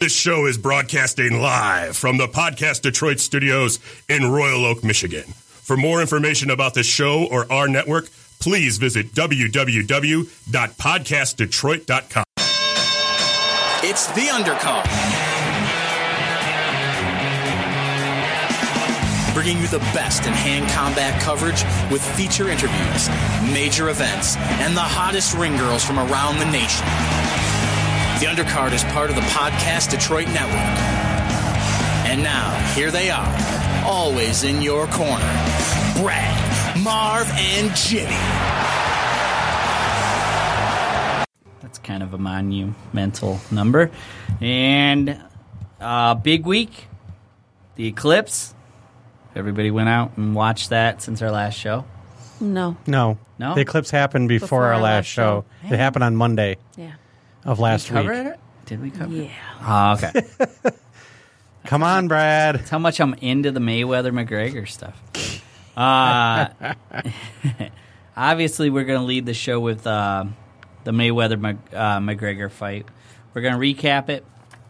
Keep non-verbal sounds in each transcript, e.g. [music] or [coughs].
This show is broadcasting live from the Podcast Detroit studios in Royal Oak, Michigan. For more information about the show or our network, please visit www.podcastdetroit.com. It's The Undercard. Bringing you the best in hand combat coverage with feature interviews, major events, and the hottest ring girls from around the nation. The Undercard is part of the Podcast Detroit Network. And now, here they are, always in your corner Brad, Marv, and Jimmy. That's kind of a monumental number. And uh, big week, the eclipse. Everybody went out and watched that since our last show. No. No. No? The eclipse happened before, Before our, our last last show. show. It happened on Monday Yeah. Of last Did we week. it? Did we cover it? Yeah. Oh, okay. [laughs] Come on, Brad. That's how much I'm into the Mayweather McGregor stuff. Uh, [laughs] obviously, we're going to lead the show with uh, the Mayweather uh, McGregor fight. We're going to recap it,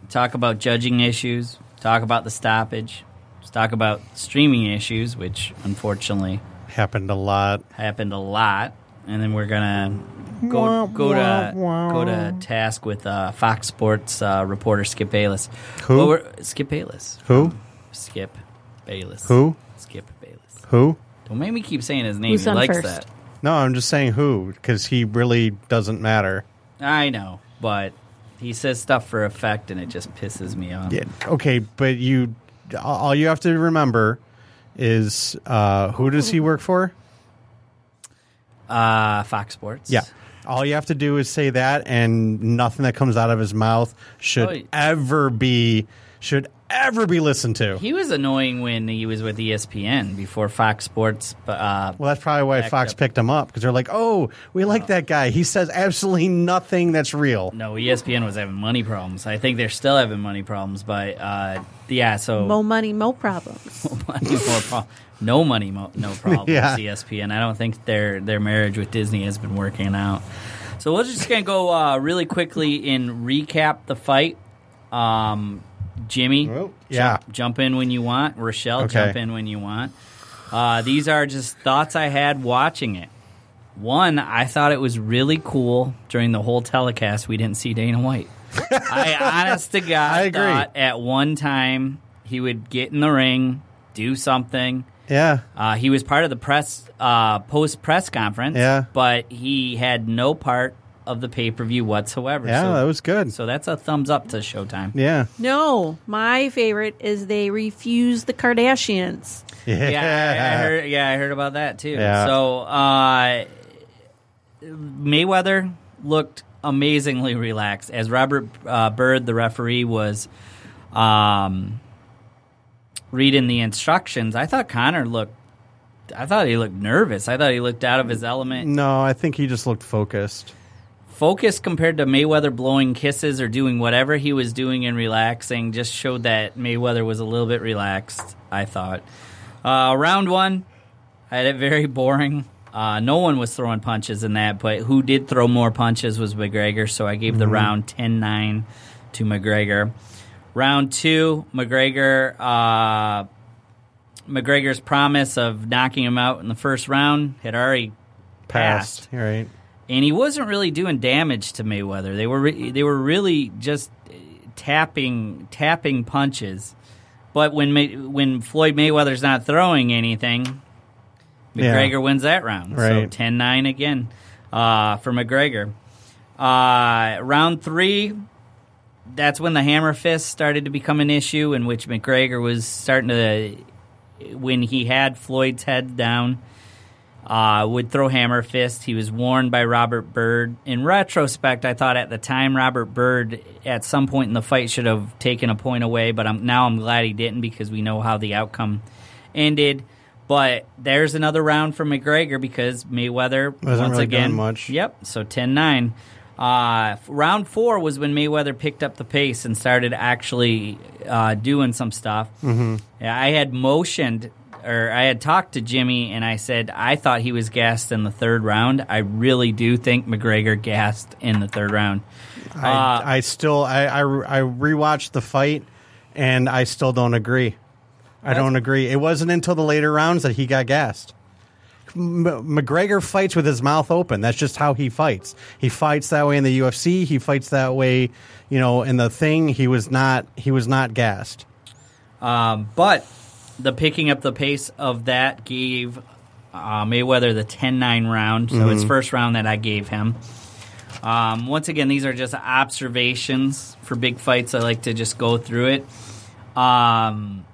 talk about judging issues, talk about the stoppage, talk about streaming issues, which unfortunately Happened a lot. happened a lot, and then we're gonna go go to go to task with uh, Fox Sports uh, reporter Skip Bayless. Who? Well, we're- Skip Bayless. Who? Skip Bayless. Who? Skip Bayless. Who? Don't make me keep saying his name. Who's he on likes first? that. No, I'm just saying who because he really doesn't matter. I know, but he says stuff for effect, and it just pisses me off. Yeah. Okay, but you, all you have to remember is uh, who does he work for? Uh, Fox Sports. Yeah. All you have to do is say that, and nothing that comes out of his mouth should Oh, y- ever be should ever be listened to. He was annoying when he was with ESPN before Fox Sports. Uh, Well, that's probably why Fox up. picked him up because they're like, "Oh, we like that guy. He says absolutely nothing that's real." no, ESPN was having money problems. I think they're still having money problems, but uh, yeah. So Mo money, mo problems. [laughs] money, more pro- no money, mo- no [laughs] problem. Yeah. ESPN. I don't think their their marriage with Disney has been working out. So we're just gonna go uh, really quickly and recap the fight. Um, Jimmy, Well, yeah. jump, jump in when you want. Rochelle, Okay. jump in when you want. Uh, these are just thoughts I had watching it. One, I thought it was really cool during the whole telecast. We didn't see Dana White. [laughs] I honest to God I agree. thought at one time he would get in the ring, do something. Yeah, Uh, he was part of the press uh, post press conference, Yeah. but he had no part of the pay per view whatsoever. yeah, so, that was good. so that's a thumbs up to Showtime. yeah, No, my favorite is they refuse the Kardashians. yeah, Yeah, I, I heard. Yeah, I heard about that too. Yeah. So uh, Mayweather looked amazingly relaxed as Robert uh, Byrd, the referee, was um, reading the instructions. I thought Conor looked. I thought he looked nervous. I thought he looked out of his element. No, I think he just looked focused. Focus compared to Mayweather blowing kisses or doing whatever he was doing and relaxing just showed that Mayweather was a little bit relaxed, I thought. Uh, round one, I had it very boring. Uh, no one was throwing punches in that, but who did throw more punches was McGregor, so I gave the round 10 9 to McGregor. Round two, McGregor. Uh, McGregor's promise of knocking him out in the first round had already Passed, passed right? and he wasn't really doing damage to Mayweather. They were re- they were really just tapping tapping punches. But when May- when Floyd Mayweather's not throwing anything, Yeah. McGregor wins that round. So Right. 10-9 again uh, for McGregor. Uh, round three, that's when the hammer fist started to become an issue, in which McGregor was starting to, when he had Floyd's head down, uh, would throw hammer fist. He was warned by Robert Byrd. In retrospect, I thought at the time Robert Byrd at some point in the fight should have taken a point away, but I'm, now I'm glad he didn't because we know how the outcome ended. But there's another round for McGregor because Mayweather Wasn't once really again doing much. Yep. So 10-9. Uh, round four was when Mayweather picked up the pace and started actually uh, doing some stuff. Mm-hmm. Yeah, I had motioned or I had talked to Jimmy and I said I thought he was gassed in the third round. I really do think McGregor gassed in the third round. Uh, I, I still I, I I rewatched the fight, and I still don't agree. I don't agree. It wasn't until the later rounds that he got gassed. M- McGregor fights with his mouth open. That's just how he fights. He fights that way in the UFC. He fights that way, you know, in the thing. He was not. He was not gassed. Um, but the picking up the pace of that gave uh, Mayweather the 10-9 round. So his first round that I gave him. Um, once again, these are just observations for big fights. I like to just go through it. Um,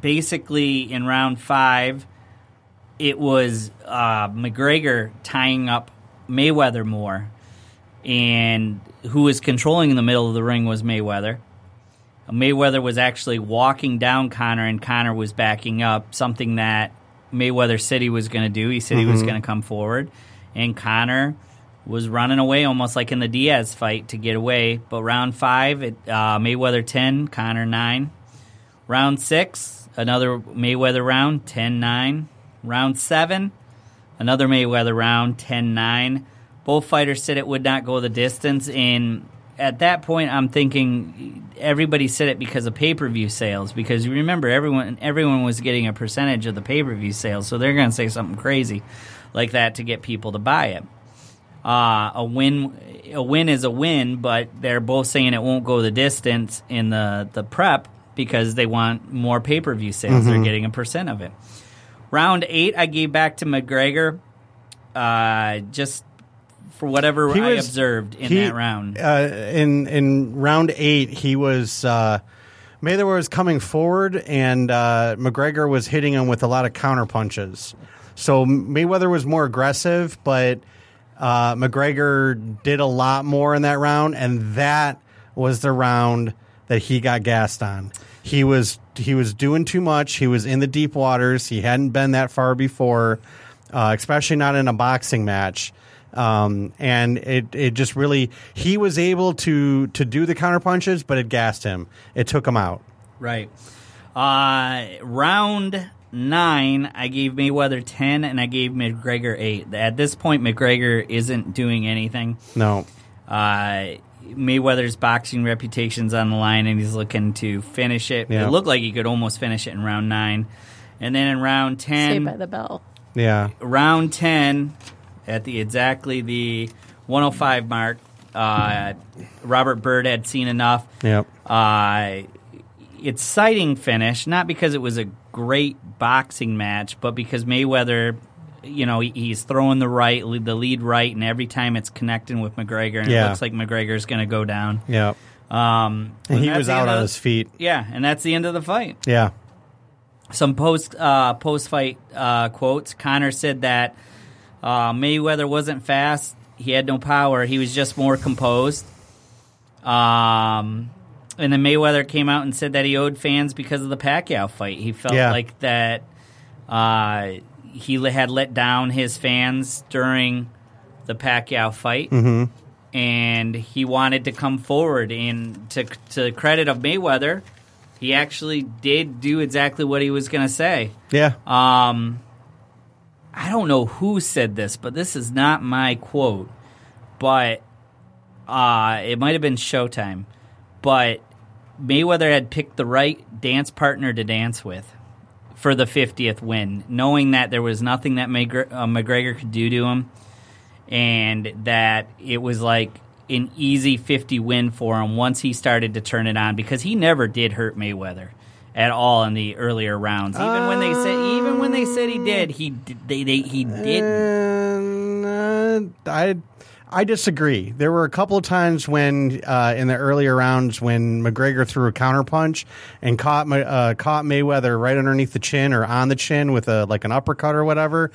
basically, in round five, it was uh, McGregor tying up Mayweather more, and who was controlling in the middle of the ring was Mayweather. Mayweather was actually walking down Conor, and Conor was backing up, something that Mayweather said he was going to do. He said he was going to come forward, and Conor was running away almost like in the Diaz fight to get away. But round five, it, uh, Mayweather 10, Conor 9. Round six, another Mayweather round, 10 9. Round seven, another Mayweather round, 10 9. Both fighters said it would not go the distance. And at that point, I'm thinking everybody said it because of pay per view sales. Because you remember, everyone everyone was getting a percentage of the pay per view sales. So they're going to say something crazy like that to get people to buy it. Uh, a win, a win is a win, but they're both saying it won't go the distance in the the prep because they want more pay per view sales. They're getting a percent of it. Round eight, I gave back to McGregor, uh, just for whatever He I was- observed in he- that round. Uh, in in round eight, he was uh, Mayweather was coming forward, and uh, McGregor was hitting him with a lot of counter punches. So Mayweather was more aggressive, but uh, McGregor did a lot more in that round, and that was the round that he got gassed on. He was he was doing too much. He was in the deep waters. He hadn't been that far before, uh, especially not in a boxing match. Um, and it, it just really he was able to to do the counter punches, but it gassed him. It took him out. Right. Uh, round nine, I gave Mayweather 10 and I gave McGregor 8. At this point, McGregor isn't doing anything. No, Uh, Mayweather's boxing reputation's on the line and he's looking to finish it. Yeah. It looked like he could almost finish it in round nine. And then in round 10, Saved by the bell. yeah, round 10 at the exactly the 105 mark uh, robert byrd had seen enough yep, uh, exciting finish not because it was a great boxing match but because mayweather you know he's throwing the right the lead right and every time it's connecting with mcgregor and it looks like mcgregor's going to go down Yeah. um, And he was out on of- his feet. yeah and that's the end of the fight Yeah, some post uh, post fight uh, quotes. Conor said that uh, Mayweather wasn't fast. He had no power. He was just more composed. Um, and then Mayweather came out and said that he owed fans because of the Pacquiao fight. He felt Yeah. like that uh, he had let down his fans during the Pacquiao fight. And he wanted to come forward. And to, to the credit of Mayweather, he actually did do exactly what he was going to say. yeah. Um, I don't know who said this, but this is not my quote. But uh, it might have been Showtime. But Mayweather had picked the right dance partner to dance with for the 50th win, knowing that there was nothing that McGregor, uh, McGregor could do to him, and that it was like an easy 50 win for him once he started to turn it on because he never did hurt Mayweather at all in the earlier rounds. Even when they said even when they said he did, he they, they he didn't. Uh, I I disagree. There were a couple of times when uh, in the earlier rounds when McGregor threw a counterpunch and caught uh, caught Mayweather right underneath the chin or on the chin with a like an uppercut or whatever,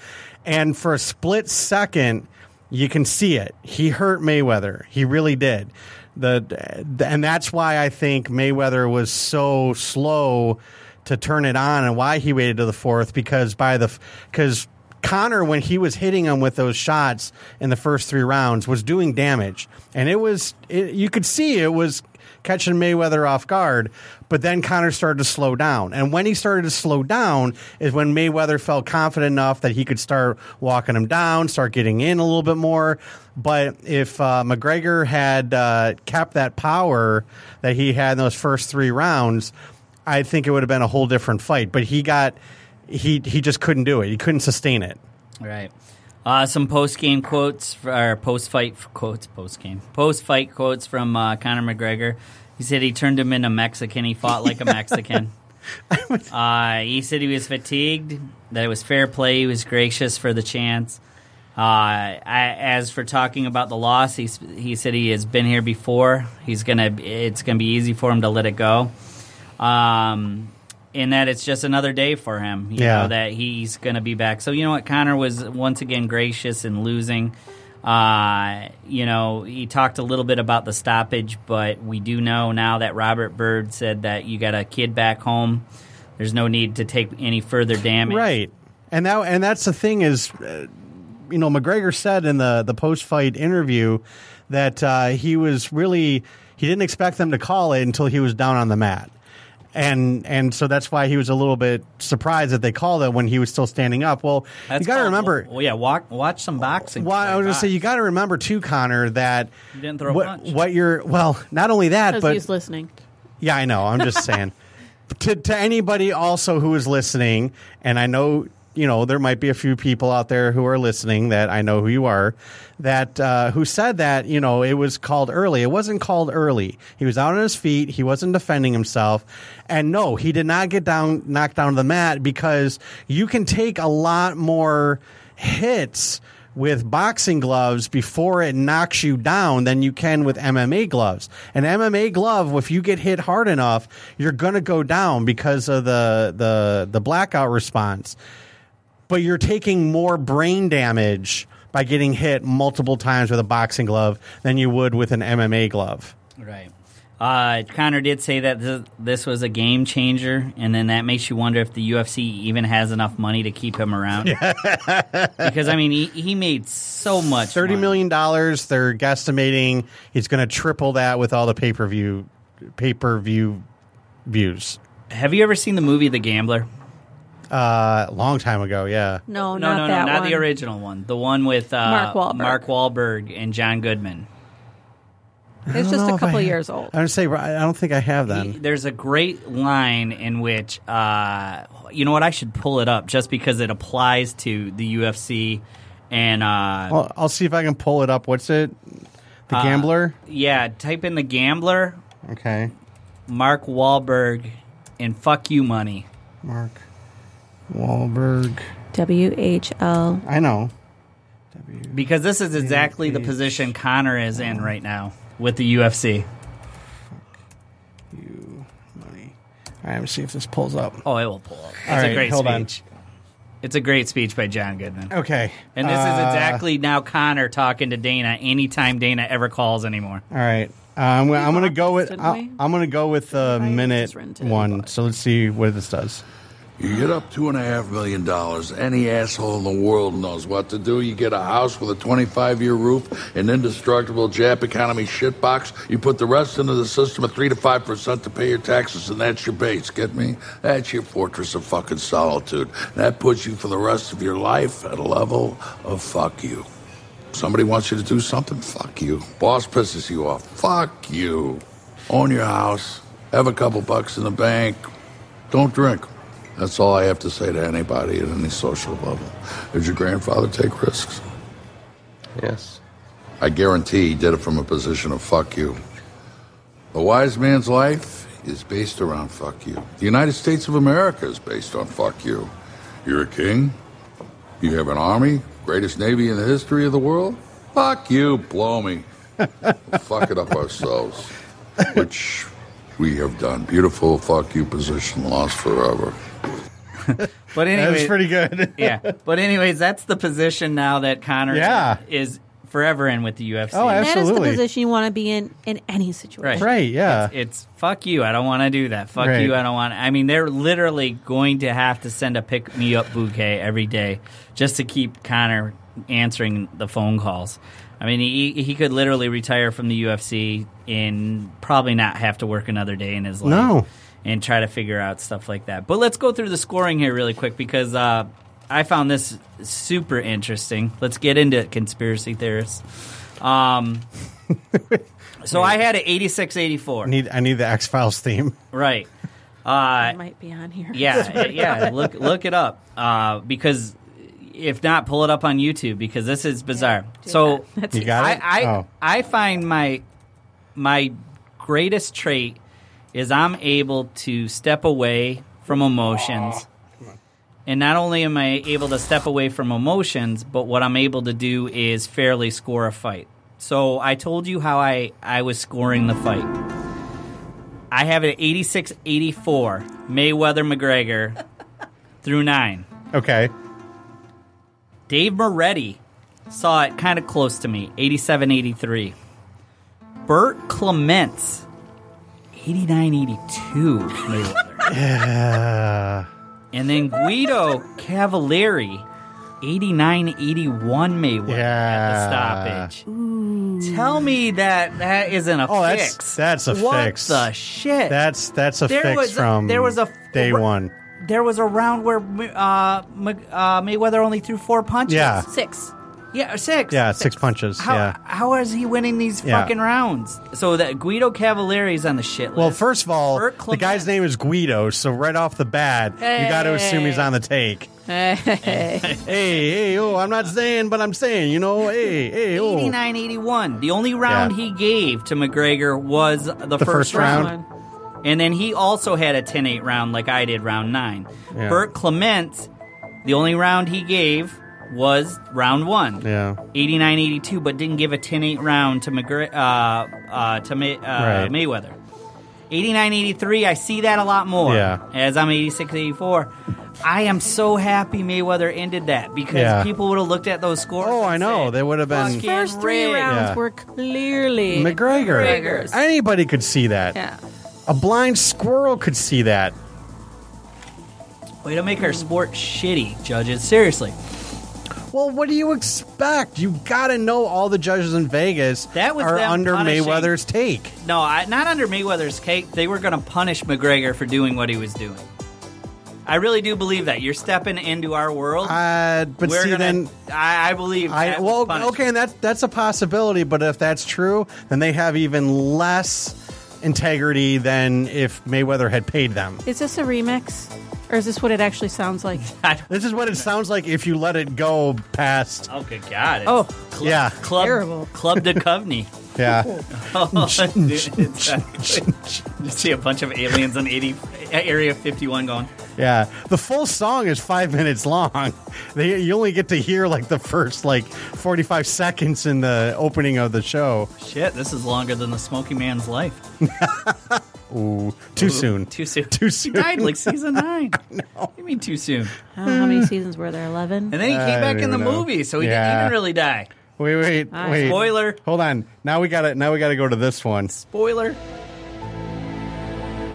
and for a split second you can see it. He hurt Mayweather. He really did. The, the and that's why I think Mayweather was so slow to turn it on and why he waited to the fourth because by the because Conor, when he was hitting him with those shots in the first three rounds, was doing damage, and it was it, you could see it was catching Mayweather off guard. But then Conor started to slow down, and when he started to slow down is when Mayweather felt confident enough that he could start walking him down, start getting in a little bit more. But if uh, McGregor had uh, kept that power that he had in those first three rounds, I think it would have been a whole different fight. But he got he he just couldn't do it. He couldn't sustain it. Right. Uh, some post game quotes or post fight quotes, post game, post fight quotes from uh, Conor McGregor. He said he turned him into Mexican. He fought like a [laughs] Mexican. uh, he said he was fatigued, that it was fair play. He was gracious for the chance. Uh, I, as for talking about the loss, he, he said he has been here before. He's gonna. It's gonna be easy for him to let it go. Um, in that it's just another day for him. You Yeah. know that he's going to be back. So you know what, Conor was once again gracious in losing. Uh, you know, he talked a little bit about the stoppage, but we do know now that Robert Byrd said that you got a kid back home. There's no need to take any further damage. Right, and that and that's the thing is, uh, you know, McGregor said in the the post fight interview that uh, he was really he didn't expect them to call it until he was down on the mat. And and so that's why he was a little bit surprised that they called it when he was still standing up. Well, That's you got to remember. Well, yeah, walk, watch some boxing. Well, I was going to say you got to remember too, Conor, that You didn't throw a what, punch. what you're well, not only that, but he's listening. yeah, I know. I'm just saying. [laughs] to, to anybody also who is listening, and I know, you know, there might be a few people out there who are listening that I know who you are, that uh, who said that, you know, it was called early. It wasn't called early. He was out on his feet. He wasn't defending himself. And no, he did not get down, knocked down to the mat because you can take a lot more hits with boxing gloves before it knocks you down than you can with MMA gloves. An MMA glove, if you get hit hard enough, you're going to go down because of the, the, the blackout response. But you're taking more brain damage by getting hit multiple times with a boxing glove than you would with an MMA glove. Right. Uh, Conor did say that th- this was a game changer, and then that makes you wonder if the UFC even has enough money to keep him around. [laughs] because I mean, he, he made so much. Thirty money. million dollars. They're guesstimating he's going to triple that with all the pay per view pay per view views. Have you ever seen the movie The Gambler? Uh, a long time ago, yeah. No, no, not no, that no, not one. the original one. The one with uh, Mark Wahlberg. Mark Wahlberg and John Goodman. It's just a if I couple years old. I would say I don't think I have that. there's a great line in which, uh, you know what? I should pull it up just because it applies to the UFC. And uh, Well, I'll see if I can pull it up. What's it? The Uh, Gambler. yeah, type in The Gambler, Okay, Mark Wahlberg, and fuck you money. Mark Wahlberg. W H L. I know. Because this is exactly the position Conor is in right now with the UFC. You money. All right, let me see if this pulls up. Oh, it will pull up. It's All a right, great hold on. speech. It's a great speech by John Goodman. Okay, And this is Uh, exactly now Conor talking to Dana anytime Dana ever calls anymore. All right. Uh, I'm, gonna- I'm going to go with. Didn't I, we? I'm going to go with the Right, minute it's rented. one. So let's see what this does. You get up two and a half million dollars. Any asshole in the world knows what to do. You get a house with a 25 year roof, an indestructible Jap economy shitbox. You put the rest into the system at 3 to 5% to pay your taxes, and that's your base. Get me? That's your fortress of fucking solitude. That puts you for the rest of your life at a level of fuck you. Somebody wants you to do something? Fuck you. Boss pisses you off? Fuck you. Own your house. Have a couple bucks in the bank. Don't drink. That's all I have to say to anybody at any social level. Did your grandfather take risks? Yes. I guarantee he did it from a position of fuck you. A wise man's life is based around fuck you. The United States of America is based on fuck you. You're a king. You have an army, greatest navy in the history of the world. Fuck you, blow me. We'll [laughs] fuck it up ourselves, which we have done. Beautiful fuck you position, lost forever. [laughs] But That anyway, was pretty good. [laughs] yeah. But anyways, that's the position now that Conor Yeah. is forever in with the UFC. Oh, absolutely. That is the position you want to be in in any situation. Right, yeah. It's, it's fuck you. I don't want to do that. Fuck Right. you. I don't want. I mean, they're literally going to have to send a pick me up bouquet every day just to keep Conor answering the phone calls. I mean, he he could literally retire from the UFC and probably not have to work another day in his life. No. And try to figure out stuff like that. But let's go through the scoring here really quick because uh, I found this super interesting. Let's get into it, conspiracy theorists. Um, [laughs] so I had an 86 84. I need I need the X Files theme. Right. [laughs] Uh, It might be on here. yeah, [laughs] yeah. Look, look it up uh, because if not, pull it up on YouTube because this is bizarre. do so that. You got I, it? I, oh. I find my my greatest trait is I'm able to step away from emotions. And not only am I able to step away from emotions, but what I'm able to do is fairly score a fight. So I told you how I, I was scoring the fight. I have it 86 84, Mayweather McGregor [laughs] through nine. Okay. Dave Moretti saw it kind of close to me, 87 83. Burt Clements, 89 82. Mayweather. Uh, and then Guido Cavalieri, 89 81 Mayweather Yeah. at the stoppage. Tell me that that isn't a Oh, that's- fix. that's a what fix. the shit? that's that's a There fix was from there was a- day one. there was a round where uh, Mc- uh, Mayweather only threw four punches. Yeah. Six. Yeah, six. Yeah, six, punches. How, yeah. how is he winning these Yeah. fucking rounds? So that Guido Cavalieri's on the shit list. Well, first of all, the guy's name is Guido, so right off the bat, you got to assume he's on the take. Hey. Hey, hey, oh, I'm not saying, but I'm saying, you know, hey, hey, oh. 89 81. The only round Yeah. he gave to McGregor was the, The first round. One. And then he also had a 10 8 round like I did, round 9. Yeah. Burt Clement, the only round he gave was round 1. Yeah. 89 82, but didn't give a 10 8 round to, McGre- uh, uh, to May- uh, Right. Mayweather. 89 83, I see that a lot more. Yeah. As I'm 86 84. I am so happy Mayweather ended that because Yeah. people would have looked at those scores. Oh, and I know. said, They would have been "Fucking First three rigged." rounds Yeah. were clearly McGregor. McGregor's. Anybody could see that. Yeah. A blind squirrel could see that. Way to make our sport shitty, judges. Seriously. Well, what do you expect? You got to know all the judges in Vegas That was are under punishing- Mayweather's take. No, I, not under Mayweather's take. They were going to punish McGregor for doing what he was doing. I really do believe that. You're stepping into our world. Uh, but we're see, gonna, then I, I believe. I that well, was okay, and that's that's a possibility. But if that's true, then they have even less integrity than if Mayweather had paid them. Is this a remix? Or is this what it actually sounds like? [laughs] This is what it sounds like if you let it go past. oh, good God. It's Oh, Club, Yeah. Club, Terrible. Club de Coveney. [laughs] Yeah, [laughs] Oh, dude, exactly. Just see a bunch of aliens on 80, Area 51 going, yeah. The full song is five minutes long. They, you only get to hear like the first like forty-five seconds in the opening of the show. shit, this is longer than the Smoky Man's life. Ooh, too soon. Too soon. [laughs] Too soon. He soon. died like season [laughs] nine. What do you mean too soon? I don't know how many seasons were there? 11? And then he I came back don't in the even know. movie, so he Yeah. didn't even really die. Wait, wait, Ah, wait. Spoiler. Hold on. Now we got to Now we got to go to this one. Spoiler.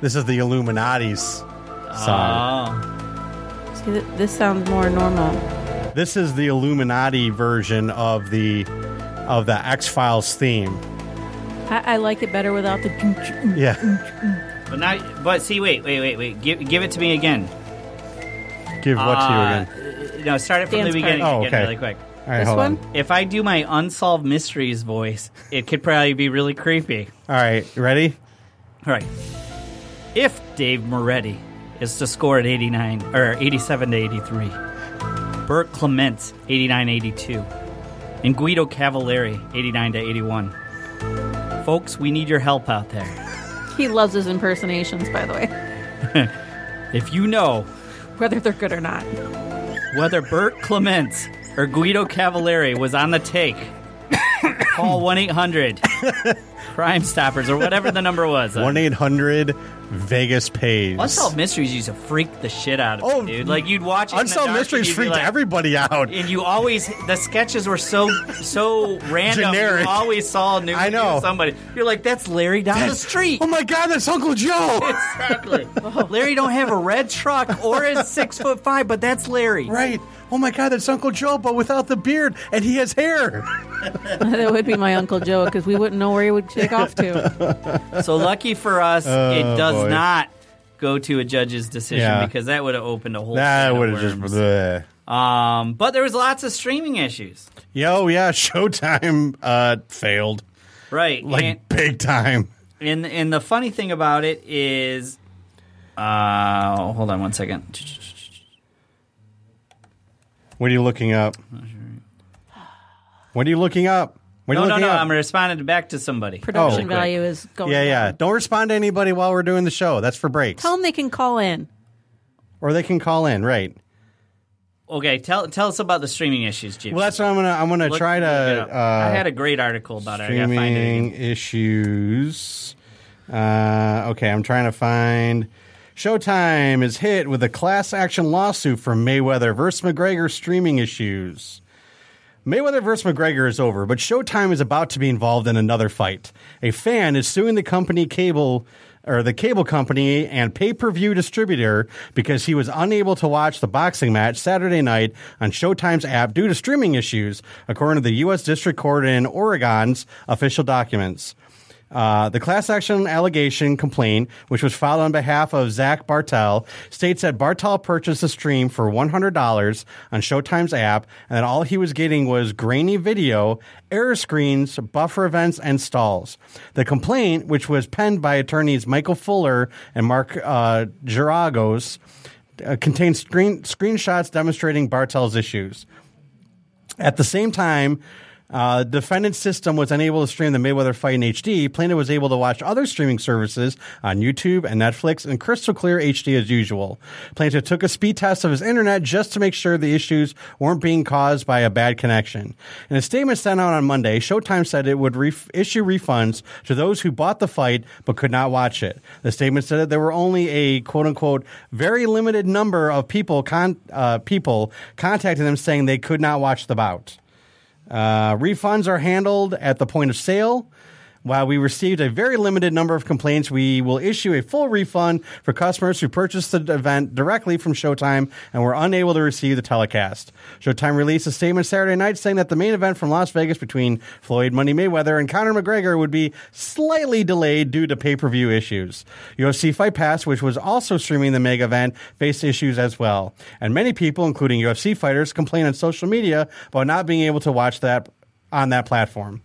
This is the Illuminati's song. Oh. See, th- this sounds more normal. This is the Illuminati version of the of the X Files theme. I-, I like it better without the. Mm, mm, mm, yeah, But now, but see, wait, wait, wait, wait. Give, give it to me again. give what to you Uh, again? No, start it from Dance the beginning part. Oh, again, okay. really quick. All right, This hold one? on. If I do my unsolved mysteries voice, it could probably be really creepy. All right, ready? All right. If Dave Moretti is to score at 89 or 87 to 83, Burt Clements 89 82, and Guido Cavalieri 89 to 81. Folks, we need your help out there. He loves his impersonations, by the way, [laughs] If you know whether they're good or not. whether Burt Clements or Guido Cavalieri was on the take, call [coughs] 1 800 Crime Stoppers or whatever the number was. Uh, one eight hundred Vegas pays. Unsolved Mysteries used to freak the shit out of Oh, me, dude. Like you'd watch it in the Unsolved dark Mysteries and freaked like- everybody out. And you always the sketches were so so random. Generic. You always saw new I know. somebody. You're like, that's Larry down the street. Oh my God, that's Uncle Joe! [laughs] exactly. [laughs] Larry don't have a red truck or is six foot five, but that's Larry. right. Oh my God, that's Uncle Joe, but without the beard, and he has hair. [laughs] that would be my Uncle Joe because we wouldn't know where he would take off to. So lucky for us, it does Oh, boy. not go to a judge's decision Yeah. because that would have opened a whole. That would have just. bleh. Um, but there was lots of streaming issues, Yo, yeah, [laughs] Showtime uh, failed. right? Like, and, big time. and and the funny thing about it is, uh, hold on one second. What are you looking up? What are you looking up? What are No, you no, looking no. up? I'm responding back to somebody. Production Oh. value is going. yeah, yeah. Don't respond to anybody while we're doing the show. That's for breaks. Tell them they can call in. or they can call in, right? Okay, tell tell us about the streaming issues, Jim. Well, that's what I'm gonna. I'm gonna Look- try to. Uh, I had a great article about it. I gotta find it. streaming again. issues. Uh, okay, I'm trying to find. Showtime is hit with a class action lawsuit from Mayweather versus McGregor streaming issues. Mayweather versus McGregor is over, but Showtime is about to be involved in another fight. A fan is suing the company cable or the cable company and pay-per-view distributor because he was unable to watch the boxing match Saturday night on Showtime's app due to streaming issues, according to the U.S. District Court in Oregon's official documents. Uh, the class action allegation complaint, which was filed on behalf of Zach Bartel, states that Bartel purchased the stream for $100 on Showtime's app and that all he was getting was grainy video, error screens, buffer events, and stalls. The complaint, which was penned by attorneys Michael Fuller and Mark uh, Geragos, uh, contains screen- screenshots demonstrating Bartel's issues. At the same time, uh, defendant's system was unable to stream the Mayweather fight in HD. Plaintiff was able to watch other streaming services on YouTube and Netflix in crystal clear HD as usual. Plaintiff took a speed test of his internet just to make sure the issues weren't being caused by a bad connection. In a statement sent out on Monday, Showtime said it would ref- issue refunds to those who bought the fight but could not watch it. The statement said that there were only a quote unquote very limited number of people con- uh, people contacting them saying they could not watch the bout. Uh, refunds are handled at the point of sale. While we received a very limited number of complaints, we will issue a full refund for customers who purchased the event directly from Showtime and were unable to receive the telecast. Showtime released a statement Saturday night saying that the main event from Las Vegas between Floyd Money Mayweather and Conor McGregor would be slightly delayed due to pay-per-view issues. UFC Fight Pass, which was also streaming the mega event, faced issues as well. And many people, including UFC fighters, complain on social media about not being able to watch that on that platform.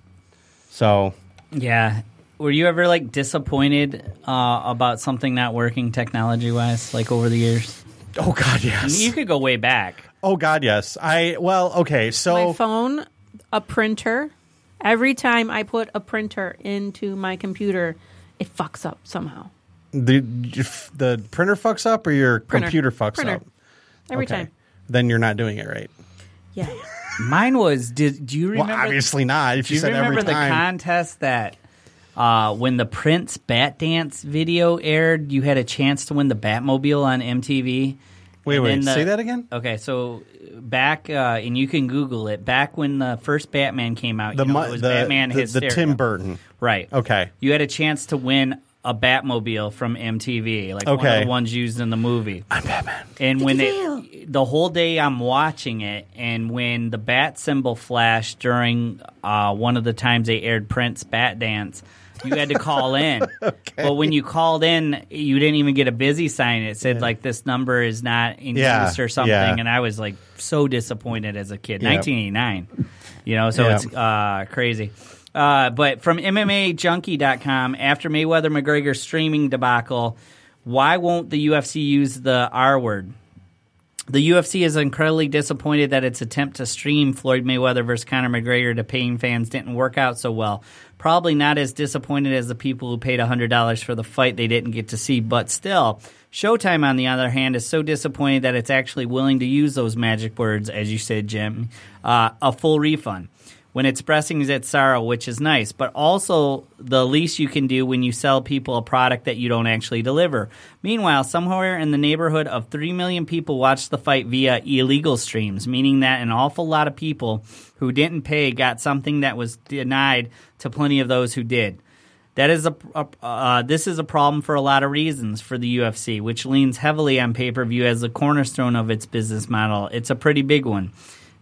So Yeah. Were you ever like disappointed uh, about something not working technology wise, like over the years? Oh God, yes. You could go way back. oh God, yes. I well, okay. So my phone, a printer. Every time I put a printer into my computer, it fucks up somehow. the the printer fucks up or your Printer. computer fucks Printer. up. Every Okay. time. Then you're not doing it right. Yeah. [laughs] Mine was. Did do you remember? well, obviously not. If Do you, you said remember every the time. contest that uh, when the Prince Bat Dance video aired, you had a chance to win the Batmobile on MTV? wait, And wait. the- say that again. Okay, so back, uh, and you can Google it. Back when the first Batman came out, The you know, it was the, Batman the, the Tim Burton. Right. Okay. You had a chance to win a Batmobile from MTV, like one Okay. of the ones used in the movie. I'm Batman. And when Deal. it, the whole day I'm watching it, and when the bat symbol flashed during uh, one of the times they aired Prince Bat Dance, you had to call in. [laughs] But when you called in, you didn't even get a busy sign. It said like this number is not in Yeah, use or something, yeah. and I was like so disappointed as a kid. Yep. 1989, you know, so Yep. it's uh, crazy. Uh, but from MMAJunkie.com, after Mayweather McGregor streaming debacle, why won't the UFC use the R word? The UFC is incredibly disappointed that its attempt to stream Floyd Mayweather versus Conor McGregor to paying fans didn't work out so well. Probably not as disappointed as the people who paid $100 for the fight they didn't get to see, but still. Showtime, on the other hand, is so disappointed that it's actually willing to use those magic words, as you said, Jim, uh, a full refund. When expressing its sorrow, which is nice, but also the least you can do when you sell people a product that you don't actually deliver. Meanwhile, somewhere in the neighborhood of 3 million people watched the fight via illegal streams, meaning that an awful lot of people who didn't pay got something that was denied to plenty of those who did. That is a, a uh, this is a problem for a lot of reasons for the UFC, which leans heavily on pay per view as the cornerstone of its business model. It's a pretty big one.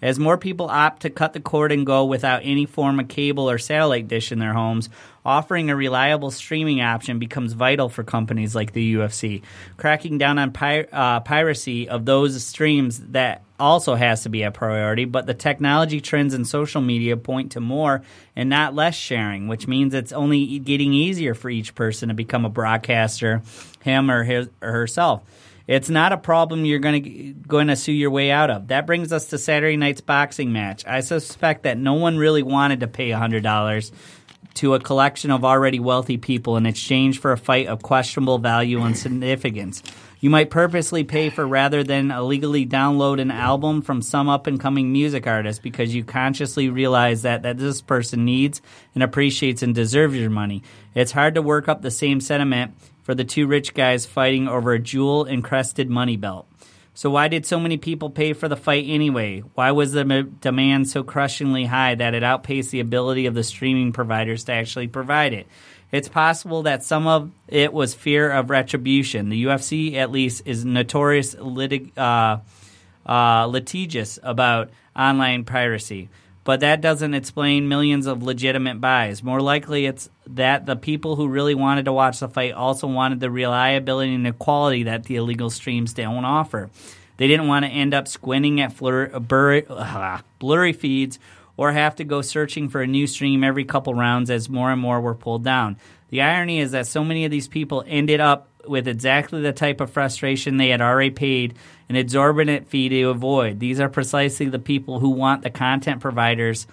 As more people opt to cut the cord and go without any form of cable or satellite dish in their homes, offering a reliable streaming option becomes vital for companies like the UFC. Cracking down on uh, piracy of those streams that also has to be a priority, but the technology trends in social media point to more and not less sharing, which means it's only getting easier for each person to become a broadcaster, him or, his, or herself. It's not a problem you're going to going to sue your way out of. That brings us to Saturday night's boxing match. I suspect that no one really wanted to pay hundred dollars to a collection of already wealthy people in exchange for a fight of questionable value and significance. You might purposely pay for rather than illegally download an album from some up and coming music artist because you consciously realize that, that this person needs and appreciates and deserves your money. It's hard to work up the same sentiment for the two rich guys fighting over a jewel encrusted money belt. So, why did so many people pay for the fight anyway? Why was the m- demand so crushingly high that it outpaced the ability of the streaming providers to actually provide it? It's possible that some of it was fear of retribution. The UFC, at least, is notorious litig- uh, uh, litigious about online piracy but that doesn't explain millions of legitimate buys. More likely, it's that the people who really wanted to watch the fight also wanted the reliability and the quality that the illegal streams don't offer. They didn't want to end up squinting at flur- blurry, uh, blurry feeds or have to go searching for a new stream every couple rounds as more and more were pulled down. The irony is that so many of these people ended up with exactly the type of frustration they had already paid an exorbitant fee to avoid. These are precisely the people who want the content providers.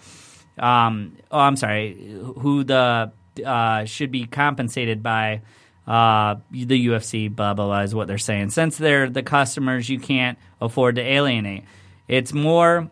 Um, oh, I'm sorry, who the uh, should be compensated by uh, the UFC. Blah blah blah is what they're saying. Since they're the customers, you can't afford to alienate. It's more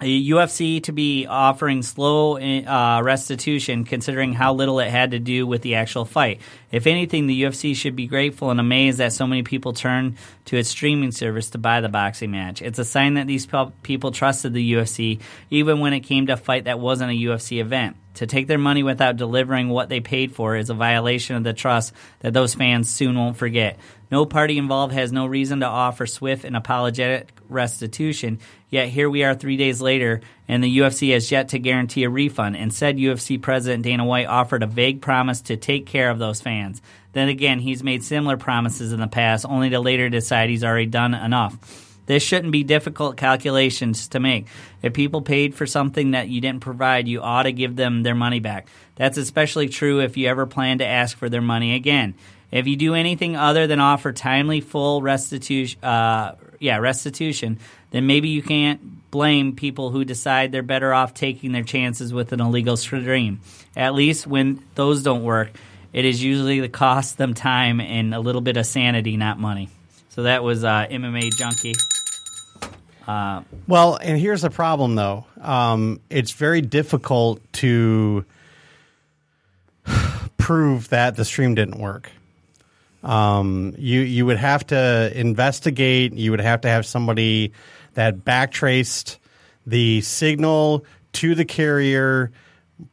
UFC to be offering slow uh, restitution, considering how little it had to do with the actual fight. If anything, the UFC should be grateful and amazed that so many people turned to its streaming service to buy the boxing match. It's a sign that these people trusted the UFC, even when it came to a fight that wasn't a UFC event. To take their money without delivering what they paid for is a violation of the trust that those fans soon won't forget. No party involved has no reason to offer swift and apologetic restitution, yet here we are three days later, and the UFC has yet to guarantee a refund. Instead, UFC President Dana White offered a vague promise to take care of those fans. Then again, he's made similar promises in the past, only to later decide he's already done enough. This shouldn't be difficult calculations to make. If people paid for something that you didn't provide, you ought to give them their money back. That's especially true if you ever plan to ask for their money again. If you do anything other than offer timely full restitution, uh, yeah, restitution, then maybe you can't blame people who decide they're better off taking their chances with an illegal stream. At least when those don't work, it is usually the cost them time and a little bit of sanity, not money. So that was uh, MMA Junkie. Uh, well, and here's the problem, though. Um, it's very difficult to [sighs] prove that the stream didn't work. Um, you you would have to investigate. You would have to have somebody that backtraced the signal to the carrier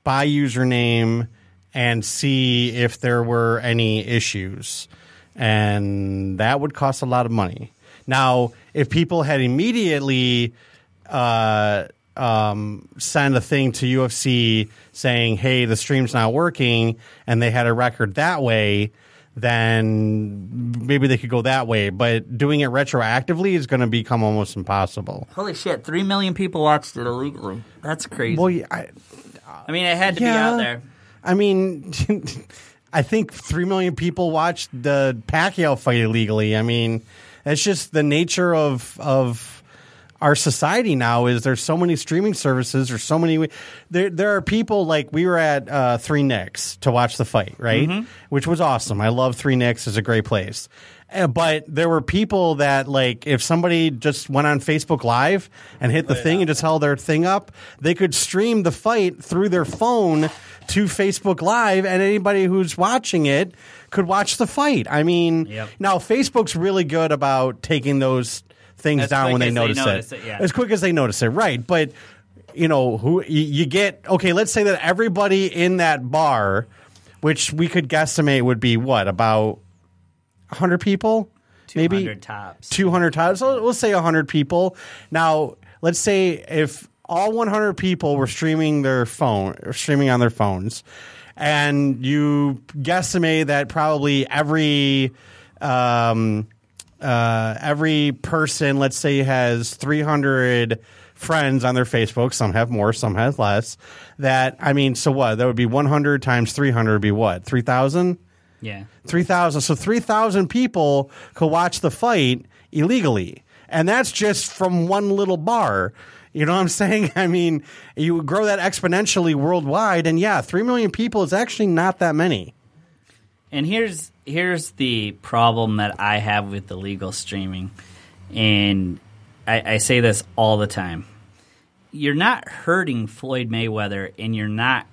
by username and see if there were any issues, and that would cost a lot of money. Now, if people had immediately uh, um, send a thing to UFC saying, "Hey, the stream's not working," and they had a record that way then maybe they could go that way. But doing it retroactively is going to become almost impossible. Holy shit! Three million people watched it illegally. That's crazy. Well, I, I mean, it had to yeah, be out there. I mean, [laughs] I think three million people watched the Pacquiao fight illegally. I mean, it's just the nature of of our society now is there's so many streaming services there's so many there there are people like we were at uh, Three Nicks to watch the fight right? Mm-hmm. which was awesome. I love Three Nicks. Is a great place. Uh, but there were people that like if somebody just went on Facebook Live and hit the thing and just held their thing up they could stream the fight through their phone to Facebook Live and anybody who's watching it could watch the fight I mean Yep. now Facebook's really good about taking those things As down when they as they notice, notice it. it, yeah. As quick as they notice it, right? But you know, who you, get? Okay, let's say that everybody in that bar, which we could guesstimate would be what about hundred people, maybe 200 tops. 200 times. So we'll say 100 people. Now, let's say if all 100 people were streaming their phone, or streaming on their phones, and you guesstimate that probably every um, uh, every person, let's say, has 300 friends on their Facebook. Some have more, some have less. That I mean, so what? That would be 100 times 300 would be what? 3,000. Yeah. 3,000. So 3,000 people could watch the fight illegally. And that's just from one little bar. You know what I'm saying? [laughs] I mean, you grow that exponentially worldwide, and yeah, 3 million people is actually not that many. And here's here's the problem that I have with illegal streaming, and I, I say this all the time. You're not hurting Floyd Mayweather, and you're not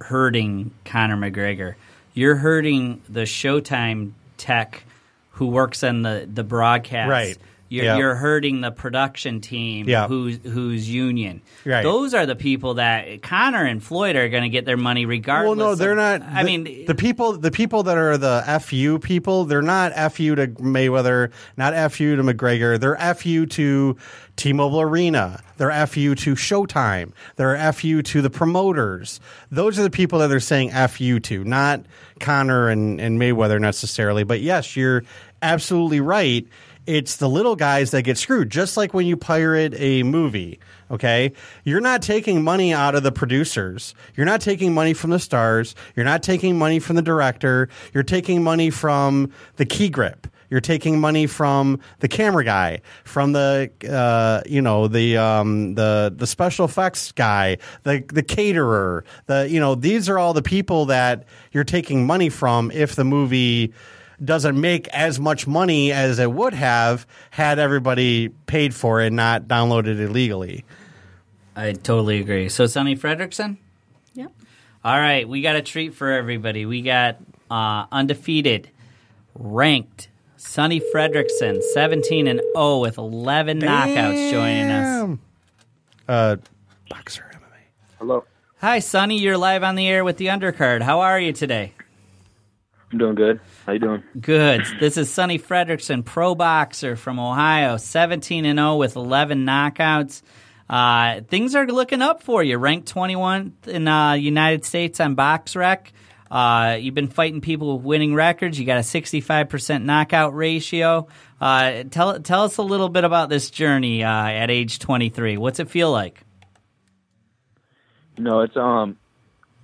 hurting Conor McGregor. You're hurting the Showtime tech who works on the the broadcast. Right. You're, Yeah. you're hurting the production team Yeah. who's who's union. Right. Those are the people that Conor and Floyd are going to get their money regardless. Well, no, they're of- not. I the- mean, the people, the people that are the fu people, they're not fu to Mayweather, not fu to McGregor. They're fu to T-Mobile Arena. They're fu to Showtime. They're fu to the promoters. Those are the people that they're saying fu to, not Conor and, and Mayweather necessarily. But yes, you're absolutely right. It's the little guys that get screwed, just like when you pirate a movie. Okay, you're not taking money out of the producers. You're not taking money from the stars. You're not taking money from the director. You're taking money from the key grip. You're taking money from the camera guy, from the uh, you know the um, the the special effects guy, the the caterer. The you know these are all the people that you're taking money from if the movie doesn't make as much money as it would have had everybody paid for it and not downloaded illegally. I totally agree. So, Sonny Fredrickson? Yep. All right, we got a treat for everybody. We got uh, undefeated, ranked Sonny Fredrickson, 17 and 0 with 11 knockouts joining us. Uh, boxer MMA. Hello. Hi, Sonny. You're live on the air with the undercard. How are you today? I'm doing good. How you doing? Good. This is Sonny Fredrickson, pro boxer from Ohio, 17 and 0 with 11 knockouts. Uh, things are looking up for you. Ranked 21 in uh, United States on BoxRec. Uh, you've been fighting people with winning records. You got a 65% knockout ratio. Uh, tell tell us a little bit about this journey uh, at age 23. What's it feel like? Know, it's um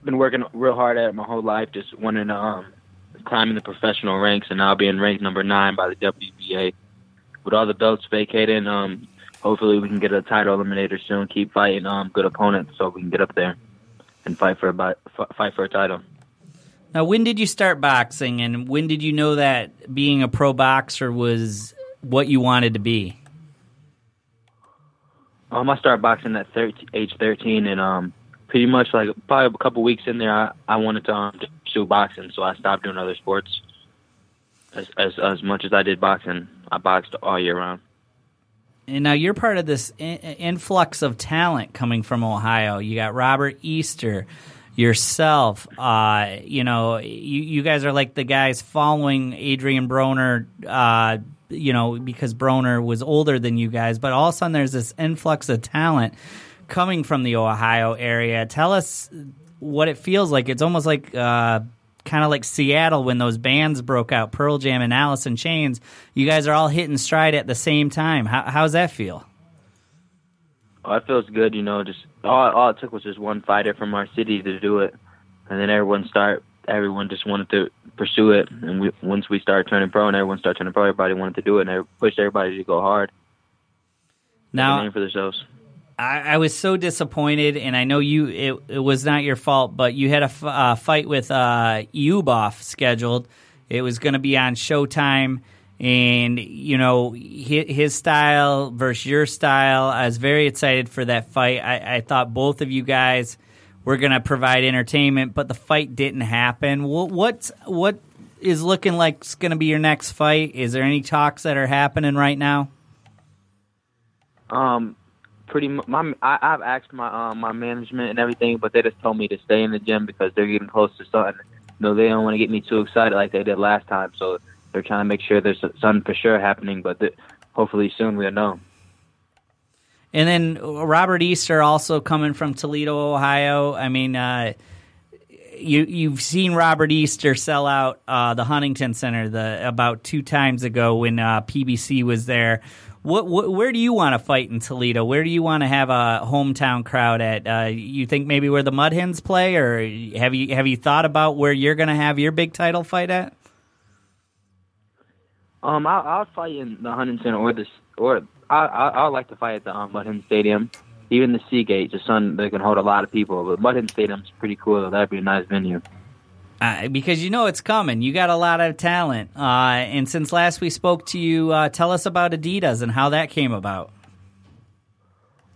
been working real hard at it my whole life, just wanting to um climb in the professional ranks and now being ranked number nine by the WBA. With all the belts vacated, um hopefully we can get a title eliminator soon, keep fighting um good opponents so we can get up there and fight for a fight for a title. Now, when did you start boxing, and when did you know that being a pro boxer was what you wanted to be? Um, I started boxing at 13, age 13, and um, pretty much like probably a couple weeks in there, I, I wanted to um, pursue boxing, so I stopped doing other sports. As, as as much as I did boxing, I boxed all year round. And now you're part of this in- influx of talent coming from Ohio. You got Robert Easter, yourself. Uh, you know, you, you guys are like the guys following Adrian Broner. Uh, you know, because Broner was older than you guys, but all of a sudden there's this influx of talent coming from the Ohio area. Tell us what it feels like. It's almost like. Uh, Kind of like Seattle when those bands broke out, Pearl Jam and Alice in Chains. You guys are all hitting stride at the same time. How, how's that feel? Oh, it feels good, you know. Just all all it took was just one fighter from our city to do it, and then everyone start. Everyone just wanted to pursue it, and we, once we started turning pro, and everyone started turning pro, everybody wanted to do it, and they pushed everybody to go hard. Now- for the shows. I, I was so disappointed, and I know you. It, it was not your fault, but you had a f- uh, fight with uh, Uboff scheduled. It was going to be on Showtime, and you know his, his style versus your style. I was very excited for that fight. I, I thought both of you guys were going to provide entertainment, but the fight didn't happen. What what's, what is looking like it's going to be your next fight? Is there any talks that are happening right now? Um, pretty mu my I, I've asked my um my management and everything, but they just told me to stay in the gym because they're getting close to something. You know, they don't want to get me too excited like they did last time, so they're trying to make sure there's something for sure happening. But th- hopefully soon we'll know. And then Robert Easter also coming from Toledo, Ohio. I mean, uh, you you've seen Robert Easter sell out uh, the Huntington Center the about two times ago when uh, PBC was there. What, what where do you want to fight in Toledo? Where do you want to have a hometown crowd at? Uh, you think maybe where the Mud Hens play, or have you have you thought about where you're going to have your big title fight at? Um, I I'll fight in the Huntington or the or I I like to fight at the um, Mudhen Stadium, even the Seagate, just something that can hold a lot of people. But Mudhen Stadium's pretty cool. That'd be a nice venue. Uh, because you know it's coming. You got a lot of talent. Uh, and since last we spoke to you, uh, tell us about Adidas and how that came about.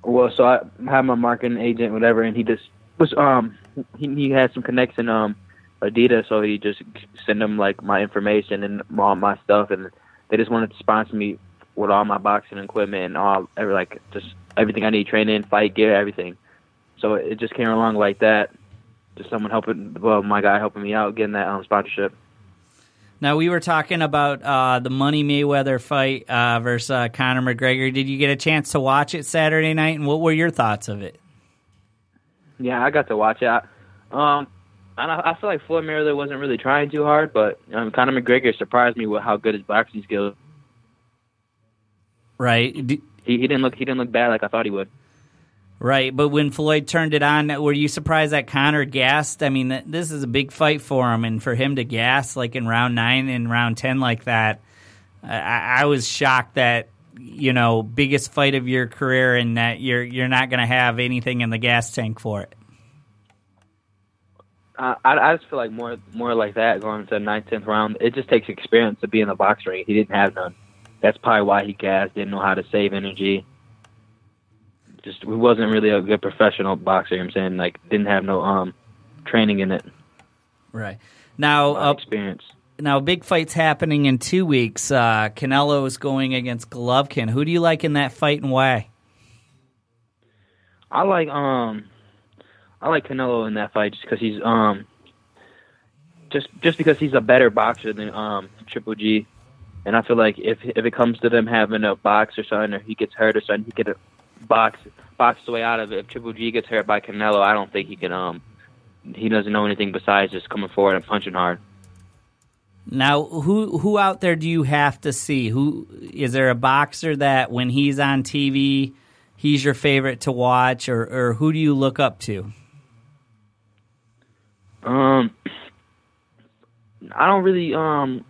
Well, so I had my marketing agent, whatever, and he just was um he he had some connects in um Adidas, so he just sent them like my information and all my stuff, and they just wanted to sponsor me with all my boxing equipment and all every like just everything I need, training, fight gear, everything. So it just came along like that. Just someone helping, well, my guy helping me out getting that um, sponsorship. Now we were talking about uh, the Money Mayweather fight uh, versus uh, Conor McGregor. Did you get a chance to watch it Saturday night, and what were your thoughts of it? Yeah, I got to watch it. I, um, I, I feel like Floyd Mayweather wasn't really trying too hard, but um, Conor McGregor surprised me with how good his boxing skills. Right, He, he didn't look he didn't look bad like I thought he would. Right. But when Floyd turned it on, were you surprised that Conor gassed? I mean, this is a big fight for him, and for him to gas like in round nine and round ten like that, I, I was shocked that you know biggest fight of your career, and that you're you're not going to have anything in the gas tank for it. I, I I just feel like more more like that going into the ninth, tenth round. It just takes experience to be in the box ring. He didn't have none. That's probably why he gassed. Didn't know how to save energy. Just he wasn't really a good professional boxer. I'm saying like didn't have no um training in it. Right now, uh, experience. now big fights happening in two weeks. Uh, Canelo is going against Golovkin. Who do you like in that fight, and why? I like um I like Canelo in that fight just because he's um just just because he's a better boxer than um Triple G, and I feel like if if it comes to them having a box or something, or he gets hurt or something, he could box box his way out of it. If Triple G gets hurt by Canelo, I don't think he can um he doesn't know anything besides just coming forward and punching hard. Now, who who out there do you have to see? Who is there a boxer that when he's on TV, he's your favorite to watch, or or who do you look up to? Um, I don't really um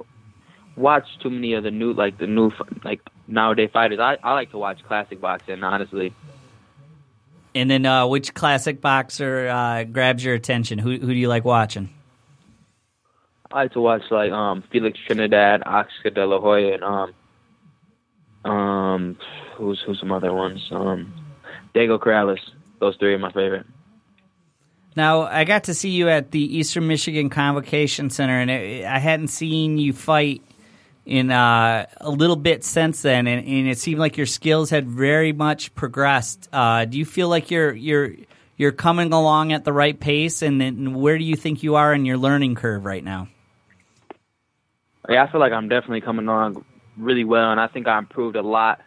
watch too many of the new like the new like nowadays fighters. I I like to watch classic boxing honestly. And then, uh, which classic boxer uh, grabs your attention? Who who do you like watching? I like to watch like um Felix Trinidad, Oscar De La Hoya, and um um who's who's some other ones um Diego Corrales. Those three are my favorite. Now, I got to see you at the Eastern Michigan Convocation Center, and it, I hadn't seen you fight in uh, a little bit since then, and, and it seemed like your skills had very much progressed. Uh, do you feel like you're you're you're coming along at the right pace, and then where do you think you are in your learning curve right now? Yeah, I feel like I'm definitely coming along really well, and I think I improved a lot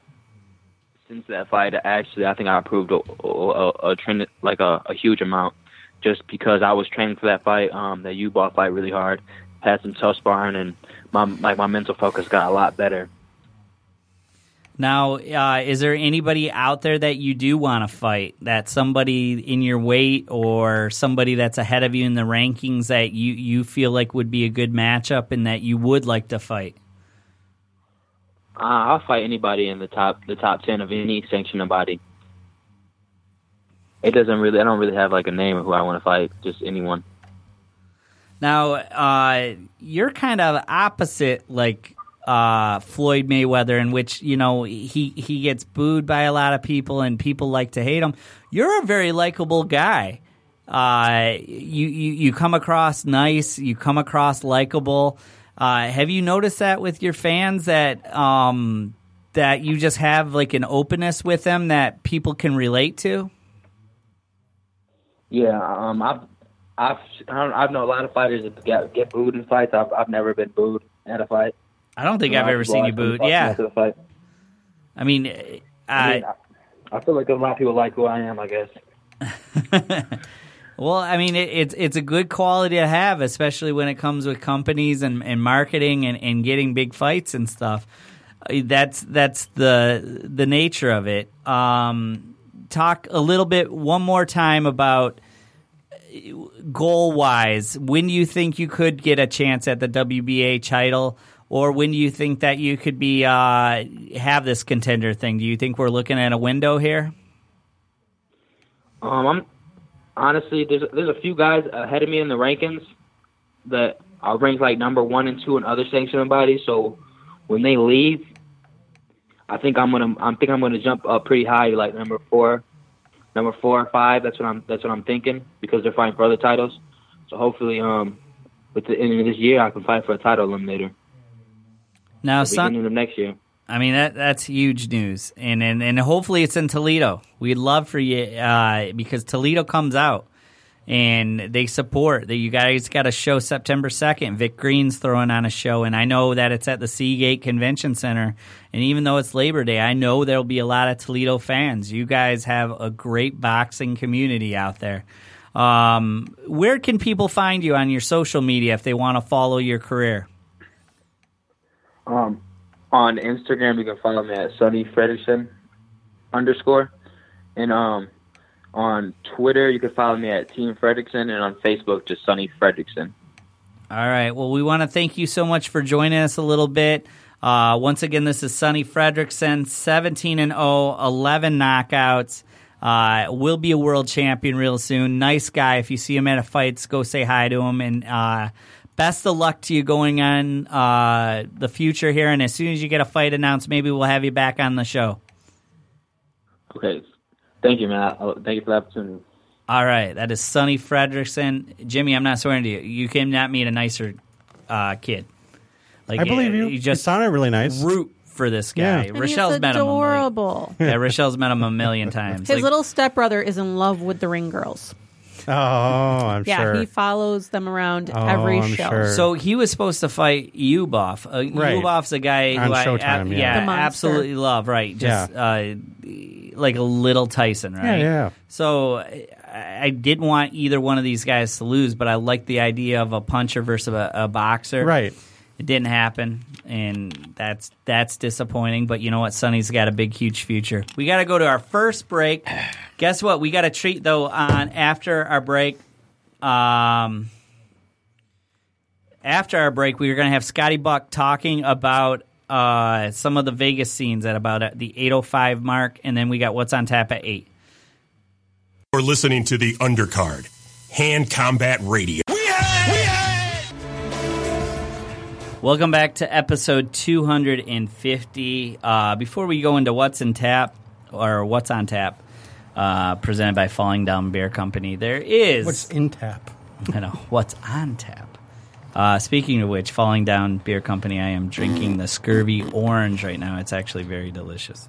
since that fight. Actually, I think I improved a, a, a, trend like a, a huge amount, just because I was training for that fight, um, that U ball fight really hard, had some tough sparring, and my like my mental focus got a lot better. Now, uh, is there anybody out there that you do want to fight? That somebody in your weight or somebody that's ahead of you in the rankings that you, you feel like would be a good matchup and that you would like to fight? Uh, I'll fight anybody in the top the top ten of any sanctioned body. It doesn't really. I don't really have like a name of who I want to fight. Just anyone. Now, uh, you're kind of opposite, like uh, Floyd Mayweather, in which you know he he gets booed by a lot of people and people like to hate him. You're a very likable guy. Uh, you, you you come across nice. You come across likable. Uh, have you noticed that with your fans that um, that you just have like an openness with them that people can relate to? Yeah, um, I've I've I don't- I've known a lot of fighters that get get booed in fights. I've I've never been booed at a fight. I don't think I've lot of ever seen you booed. Yeah. I mean, I, I, mean, I, I feel like a lot of people like who I am. I guess. [laughs] Well, I mean, it, it's it's a good quality to have, especially when it comes with companies and, and marketing and, and getting big fights and stuff. Uh, That's that's the the nature of it. Um, talk a little bit one more time about goal wise. When do you think you could get a chance at the WBA title, or when do you think that you could be uh, have this contender thing? Do you think we're looking at a window here? Um, I'm honestly there's there's a few guys ahead of me in the rankings that are ranked like number one and two in other sanctioning bodies. So when they leave, I think I'm gonna I think I'm gonna jump up pretty high, like number four, number four or five. That's what I'm that's what I'm thinking because they're fighting for other titles. So hopefully, um, with the end of this year, I can fight for a title eliminator. Now, son, beginning of next year. I mean that that's huge news, and and, and hopefully it's in Toledo. We'd love for you uh, because Toledo comes out and they support that. You guys got a show September second. Vic Green's throwing on a show, and I know that it's at the Seagate Convention Center. And even though it's Labor Day, I know there'll be a lot of Toledo fans. You guys have a great boxing community out there. Um, where can people find you on your social media if they want to follow your career? Um, on Instagram, you can follow me at Sonny Fredrickson underscore, and um, on Twitter, you can follow me at Team Fredrickson, and on Facebook, just Sonny Fredrickson. All right. Well, we want to thank you so much for joining us a little bit. Uh, once again, this is Sonny Fredrickson, 17 and 0, 11 knockouts. Uh, will be a world champion real soon. Nice guy. If you see him at a fight, go say hi to him. And uh, best of luck to you going on uh, the future here. And as soon as you get a fight announced, maybe we'll have you back on the show. Okay, thank you, man. I- Thank you for the opportunity. All right, that is Sonny Fredrickson. Jimmy, I'm not swearing to you. You came cannot meet a nicer uh, kid. Like I believe uh, you. You You just sounded really nice. root for this guy. Yeah. And Rochelle's met him. A million, adorable. [laughs] yeah, Rochelle's met him a million times. His Like, little stepbrother is in love with the ring girls. Oh, I'm Yeah, sure. he follows them around Oh, every I'm show. sure. so he was supposed to fight Yuboff. Uh, Right. Yuboff's a guy who On I Showtime, ab- yeah. The monster. absolutely love. Right, just uh, like a little Tyson, right? Yeah, yeah. So I, I didn't want either one of these guys to lose, but I liked the idea of a puncher versus a, a boxer. right. It didn't happen, and that's that's disappointing. But you know what? Sonny's got a big, huge future. We got to go to our first break. [sighs] Guess what? We got a treat though. On after our break, um, after our break, we were going to have Scotty Buck talking about uh, some of the Vegas scenes at about the eight oh five mark, and then we got what's on tap at eight. We're listening to the undercard, Hand Combat Radio. Welcome back to episode 250. Uh, before we go into what's in tap or what's on tap, uh, presented by Falling Down Beer Company, there is What's in tap? [laughs] I know what's on tap. Uh, speaking of which, Falling Down Beer Company, I am drinking the Scurvy Orange right now. It's actually very delicious.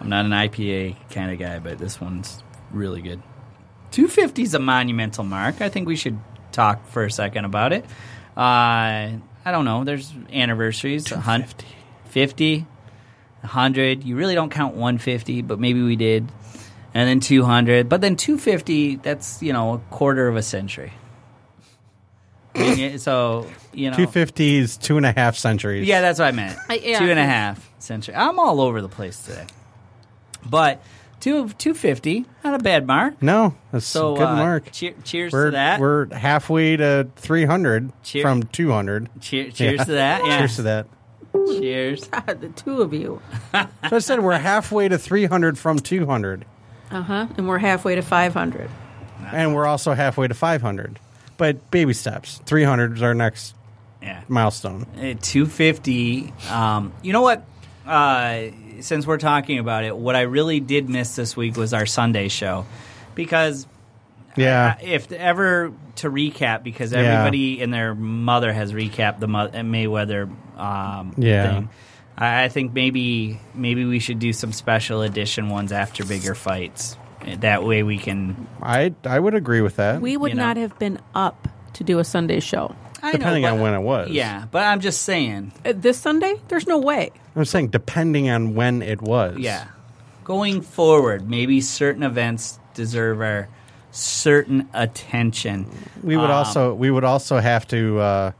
I'm not an IPA kind of guy, but this one's really good. 250 is a monumental mark. I think we should talk for a second about it. Uh, I don't know. There's anniversaries. 150. 50, 100. You really don't count 150, but maybe we did. And then 200. But then 250, that's, you know, a quarter of a century. I mean, so, you know. Two fifties, two and a half centuries. Yeah, that's what I meant. I- yeah. Two and a half century. I'm all over the place today. But two 250, not a bad mark. No, that's So a good uh, mark. cheer- cheers we're to that. we're halfway to three hundred Cheer- from two hundred. Cheer- cheers to that. Yeah. Cheers to that. Cheers. God, [laughs] the two of you. [laughs] So I said we're halfway to 300 from 200, Uh huh. And we're halfway to 500. and we're also halfway to 500. But baby steps. 300 is our next Yeah. milestone. At 250. Um, you know what? Uh, since we're talking about it, what I really did miss this week was our Sunday show. Because Yeah. uh, if ever to recap, because Yeah. everybody and their mother has recapped the Mo- Mayweather um, Yeah. thing. I I think maybe maybe we should do some special edition ones after bigger fights. That way we can. I I would agree with that. We would You know. not have been up to do a Sunday show. I know, Depending but- on when it was. Yeah, but I'm just saying. Uh, this Sunday? There's no way. I'm saying depending on when it was. Yeah. Going forward, maybe certain events deserve our certain attention. We would Um, also we would also have to uh,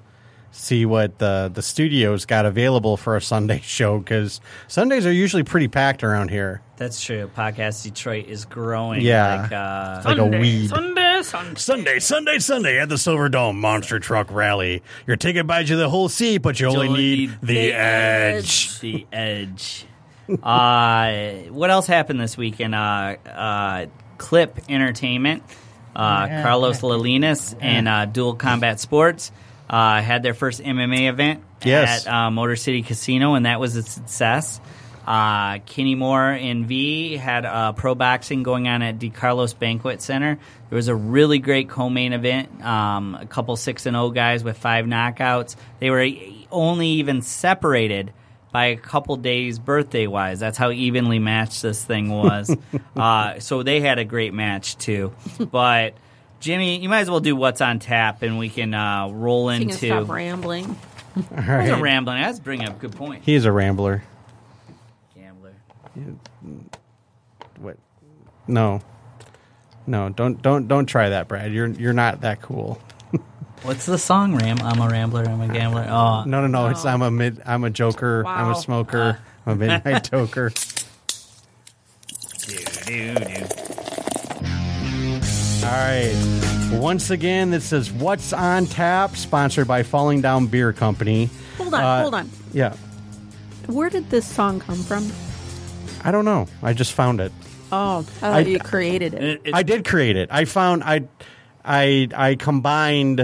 see what the the studios got available for a Sunday [laughs] show because Sundays are usually pretty packed around here. That's true. Podcast Detroit is growing. Yeah. Like, uh, Like a weed. Sunday, Sunday. Sunday, Sunday, Sunday at the Silver Dome Monster Truck Rally. Your ticket buys you the whole seat, but you only only need need the, the edge. the edge. uh, what else happened this weekend? Uh, uh, Clip Entertainment, uh, Carlos Lalinas, and uh, Dual Combat Sports uh, had their first MMA event Yes. at uh, Motor City Casino, and that was a success. Uh, Kenny Moore and V had uh, pro boxing going on at DeCarlo's Banquet Center. There was a really great co-main event. Um, a couple six and zero guys with five knockouts. They were only even separated by a couple days birthday wise. That's how evenly matched this thing was. [laughs] uh, so they had a great match too. But Jimmy, you might as well do what's on tap, and we can uh, roll You can into. stop rambling. All I wasn't rambling. I was bringing up a good point. He's a rambler. Gambler. What? No, no, don't don't don't try that, Brad. You're you're not that cool. [laughs] What's the song? Ram. I'm a rambler. I'm a gambler. Oh, No, no, no. It's I'm a mid. I'm a joker. I'm a smoker. I'm a midnight [laughs] toker. do, do, do. All right. Once again, this is What's on Tap, sponsored by Falling Down Beer Company. Hold on, Uh, hold on. Yeah. Where did this song come from? I don't know. I just found it. Oh, I thought I- you created it. It- it's- I did create it. I found I, I, I combined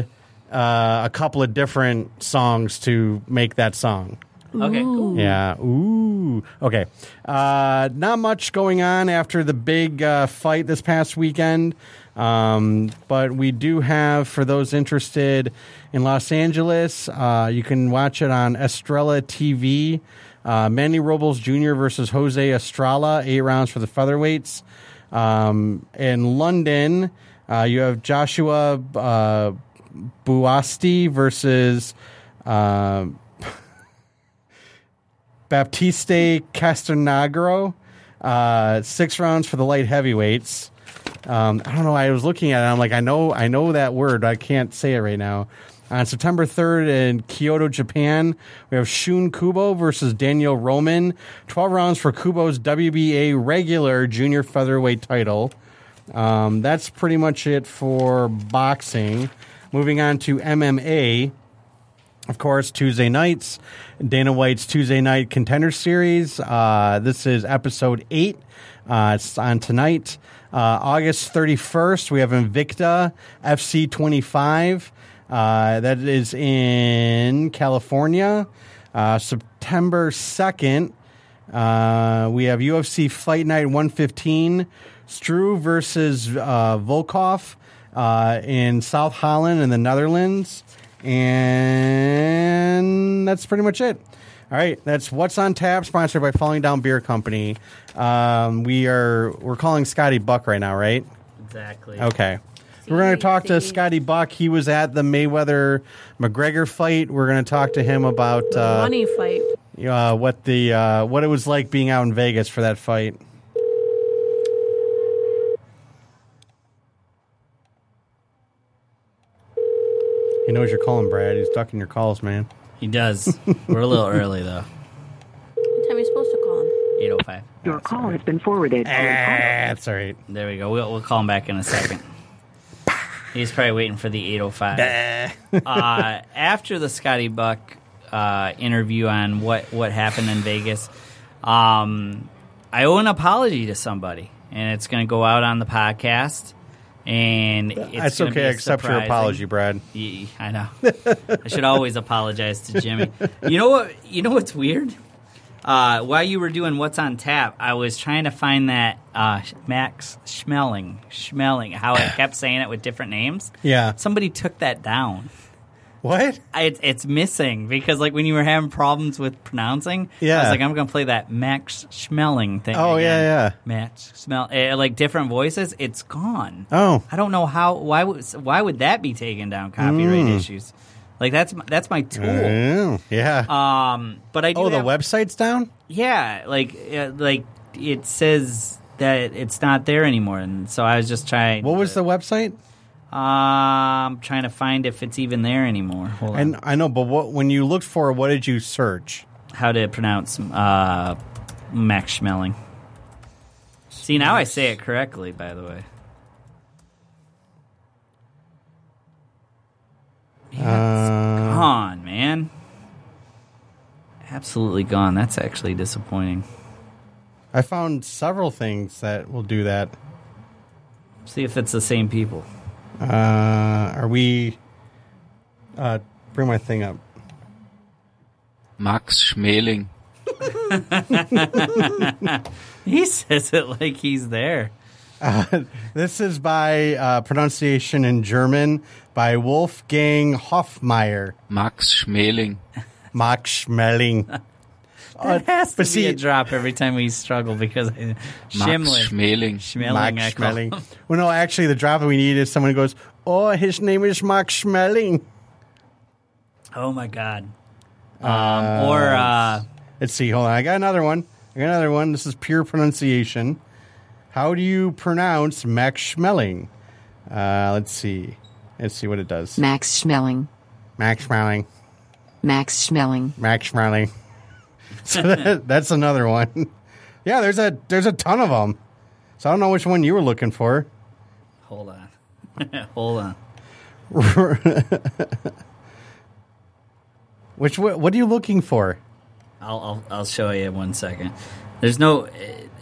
uh, a couple of different songs to make that song. okay, cool. Yeah. Ooh. Okay. Uh, not much going on after the big uh, fight this past weekend. Um, but we do have, for those interested in Los Angeles, uh, you can watch it on Estrella TV. Uh, Manny Robles Jr. versus Jose Estrella, eight rounds for the featherweights. Um, in London, uh, you have Joshua uh, Buatsi versus. Uh, [laughs] Baptiste Castegnaro, uh, six rounds for the light heavyweights. Um, I don't know. I was looking at it. I'm like, I know, I know that word. I can't say it right now. On September 3rd in Kyoto, Japan, we have Shun Kubo versus Daniel Roman. 12 rounds for Kubo's WBA regular junior featherweight title. Um, that's pretty much it for boxing. Moving on to MMA. Of course, Tuesday nights, Dana White's Tuesday Night Contender Series. Uh, this is episode eight. Uh, it's on tonight. Uh, August 31st, we have Invicta FC 25. Uh, that is in California. Uh, September 2nd, uh, we have UFC Fight Night 115. Struve versus uh, Volkov uh, in South Holland in the Netherlands. And that's pretty much it. All right, that's what's on tap, sponsored by Falling Down Beer Company. Um, we are we're calling Scotty Buck right now, right? Exactly. Okay. We're going to talk to Scotty Buck. He was at the Mayweather McGregor fight. We're going to talk to him about uh, Money fight. uh, what the uh, what it was like being out in Vegas for that fight. He knows you're calling, Brad. He's ducking your calls, man. He does. We're a little [laughs] early though. What time are you supposed to call him? Eight oh five. Your call has been forwarded. Ah, that's all right. There we go. We'll, we'll call him back in a second. He's probably waiting for the 805. uh, after the Scotty Buck uh, interview on what what happened in Vegas. Um, I owe an apology to somebody, and it's going to go out on the podcast. And it's That's okay. accept your apology, Brad. I know. [laughs] I should always apologize to Jimmy. You know what? You know what's weird? Uh, while you were doing what's on tap, I was trying to find that uh, Max Schmeling, Schmeling. How I kept saying it with different names. Yeah. Somebody took that down. What? It's, it's missing because like when you were having problems with pronouncing, yeah. I was like, I'm going to play that Max Schmeling thing. Oh, again. yeah, yeah. Max Smell, uh, like different voices. It's gone. Oh. I don't know how. Why would why would that be taken down? Copyright Mm. issues. Like that's my, that's my tool. Oh, yeah. Um, but I do oh, the have- website's down? Yeah, like uh, like it says that it's not there anymore, and so I was just trying. What was the website? Um, trying to find if it's even there anymore. Hold on. And I know, but what when you looked for it, what did you search? How to pronounce uh, Max Schmeling? See, now I say it correctly. By the way. It's Uh, gone, man. Absolutely gone. That's actually disappointing. I found several things that will do that. See if it's the same people. Uh, are we? Uh, bring my thing up. Max Schmeling. [laughs] He says it like he's there. This is by uh, pronunciation in German by Wolfgang Hofmeier. Max Schmeling. Max Schmeling. [laughs] That has to but be see- a drop every time we struggle because I- Schimling. Schmeling. Schmeling, Max Schmeling. Well, no, actually, the drop that we need is someone who goes, "Oh, his name is Max Schmeling." Oh my god. Um, or uh, Let's see. Hold on. I got another one. I got another one. This is pure pronunciation. How do you pronounce Max Schmeling? Uh, let's see. Let's see what it does. Max Schmeling. Max Schmeling. Max Schmeling. Max Schmeling. [laughs] So that, that's another one. [laughs] Yeah, there's a there's a ton of them. So I don't know which one you were looking for. hold on, [laughs] hold on. Which what, what are you looking for? I'll, I'll I'll show you in one second. There's no, uh,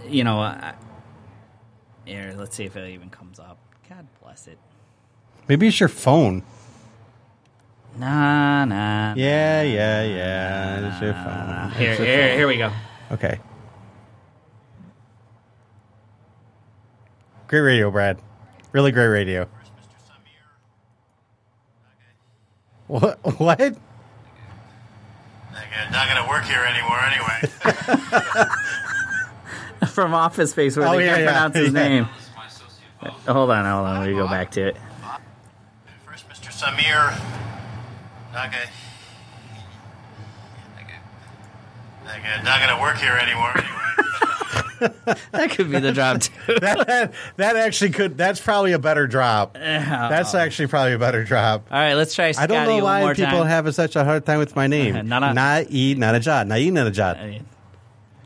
you know, I, here. Let's see if it even comes up. God bless it. Maybe it's your phone. Nah, nah. Yeah, yeah, yeah. It's your phone. Here, It's your here, phone. here we go. Okay. Great radio, Brad. Really great radio. What? What? Not going to work here anymore anyway. [laughs] From Office Space, where Oh, they yeah, can't yeah, pronounce his [laughs] yeah. name. Hold on, hold on. Let me go back to it. First, Mr. Samir Naga. Not going to work here anymore. [laughs] That could be the drop too. [laughs] that, that that actually could. That's probably a better drop. That's actually probably a better drop. All right, let's try I don't know why people time. have such a hard time with my name. [laughs] Not a- Na e not a jot. E not a.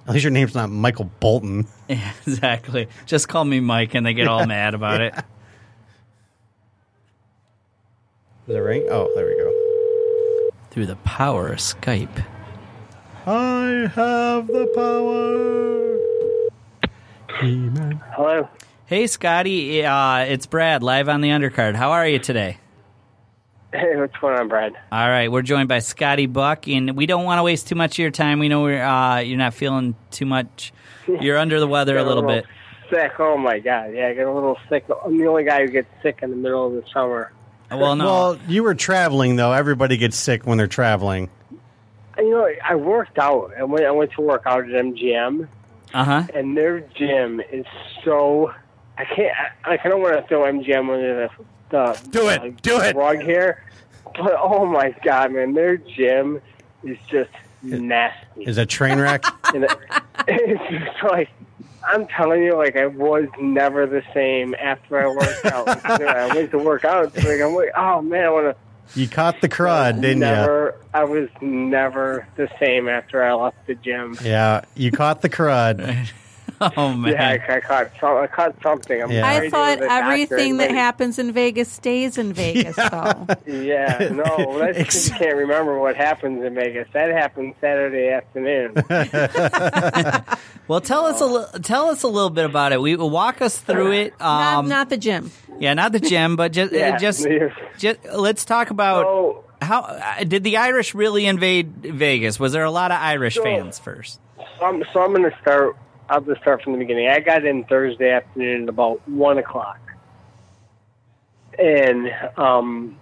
At least your name's not Michael Bolton. Yeah, exactly. Just call me Mike, and they get all mad about it. Does it ring? Oh, there we go. Through the power of Skype. I have the power. He-Man. Hello. Hey, Scotty. Uh, it's Brad, live on the undercard. How are you today? Hey, what's going on, Brad? All right, we're joined by Scotty Buck, and we don't want to waste too much of your time. We know we're, uh, you're not feeling too much. You're under the weather a Got little bit. Sick. Oh my god. Yeah, I get a little sick. I'm the only guy who gets sick in the middle of the summer. Well, no. Well, you were traveling though. Everybody gets sick when they're traveling. And, you know, I worked out. I went. I went to work out at MGM, Uh huh. and their gym is so. I can't. I, like, I don't want to throw MGM under the the Do it. like, Do it. rug here, but oh my god, man, their gym is just nasty. Is a train wreck? [laughs] It, [laughs] it's just like I'm telling you, like I was never the same after I worked out. [laughs] Like, I went to work out. It's like I'm like, oh man, I want to. you caught the crud, didn't you? I was never the same after I left the gym. Yeah, you caught the crud. [laughs] [laughs] Oh man. Yeah, I, I caught some, I caught something. I'm Yeah. sorry I to thought everything that happens in Vegas stays in [laughs] Vegas, though. Yeah, no, [laughs] that's Ex- you can't remember what happens in Vegas. That happened Saturday afternoon. Well, tell us a li- tell us a little bit about it. We walk us through it. not, Um, not the gym. yeah, not the gym, but just Yeah, just just let's talk about So, how uh, did the Irish really invade Vegas? Was there a lot of Irish So- fans first? so I'm, so I'm going to start. I'll just start from the beginning. I got in Thursday afternoon at about one o'clock, and um,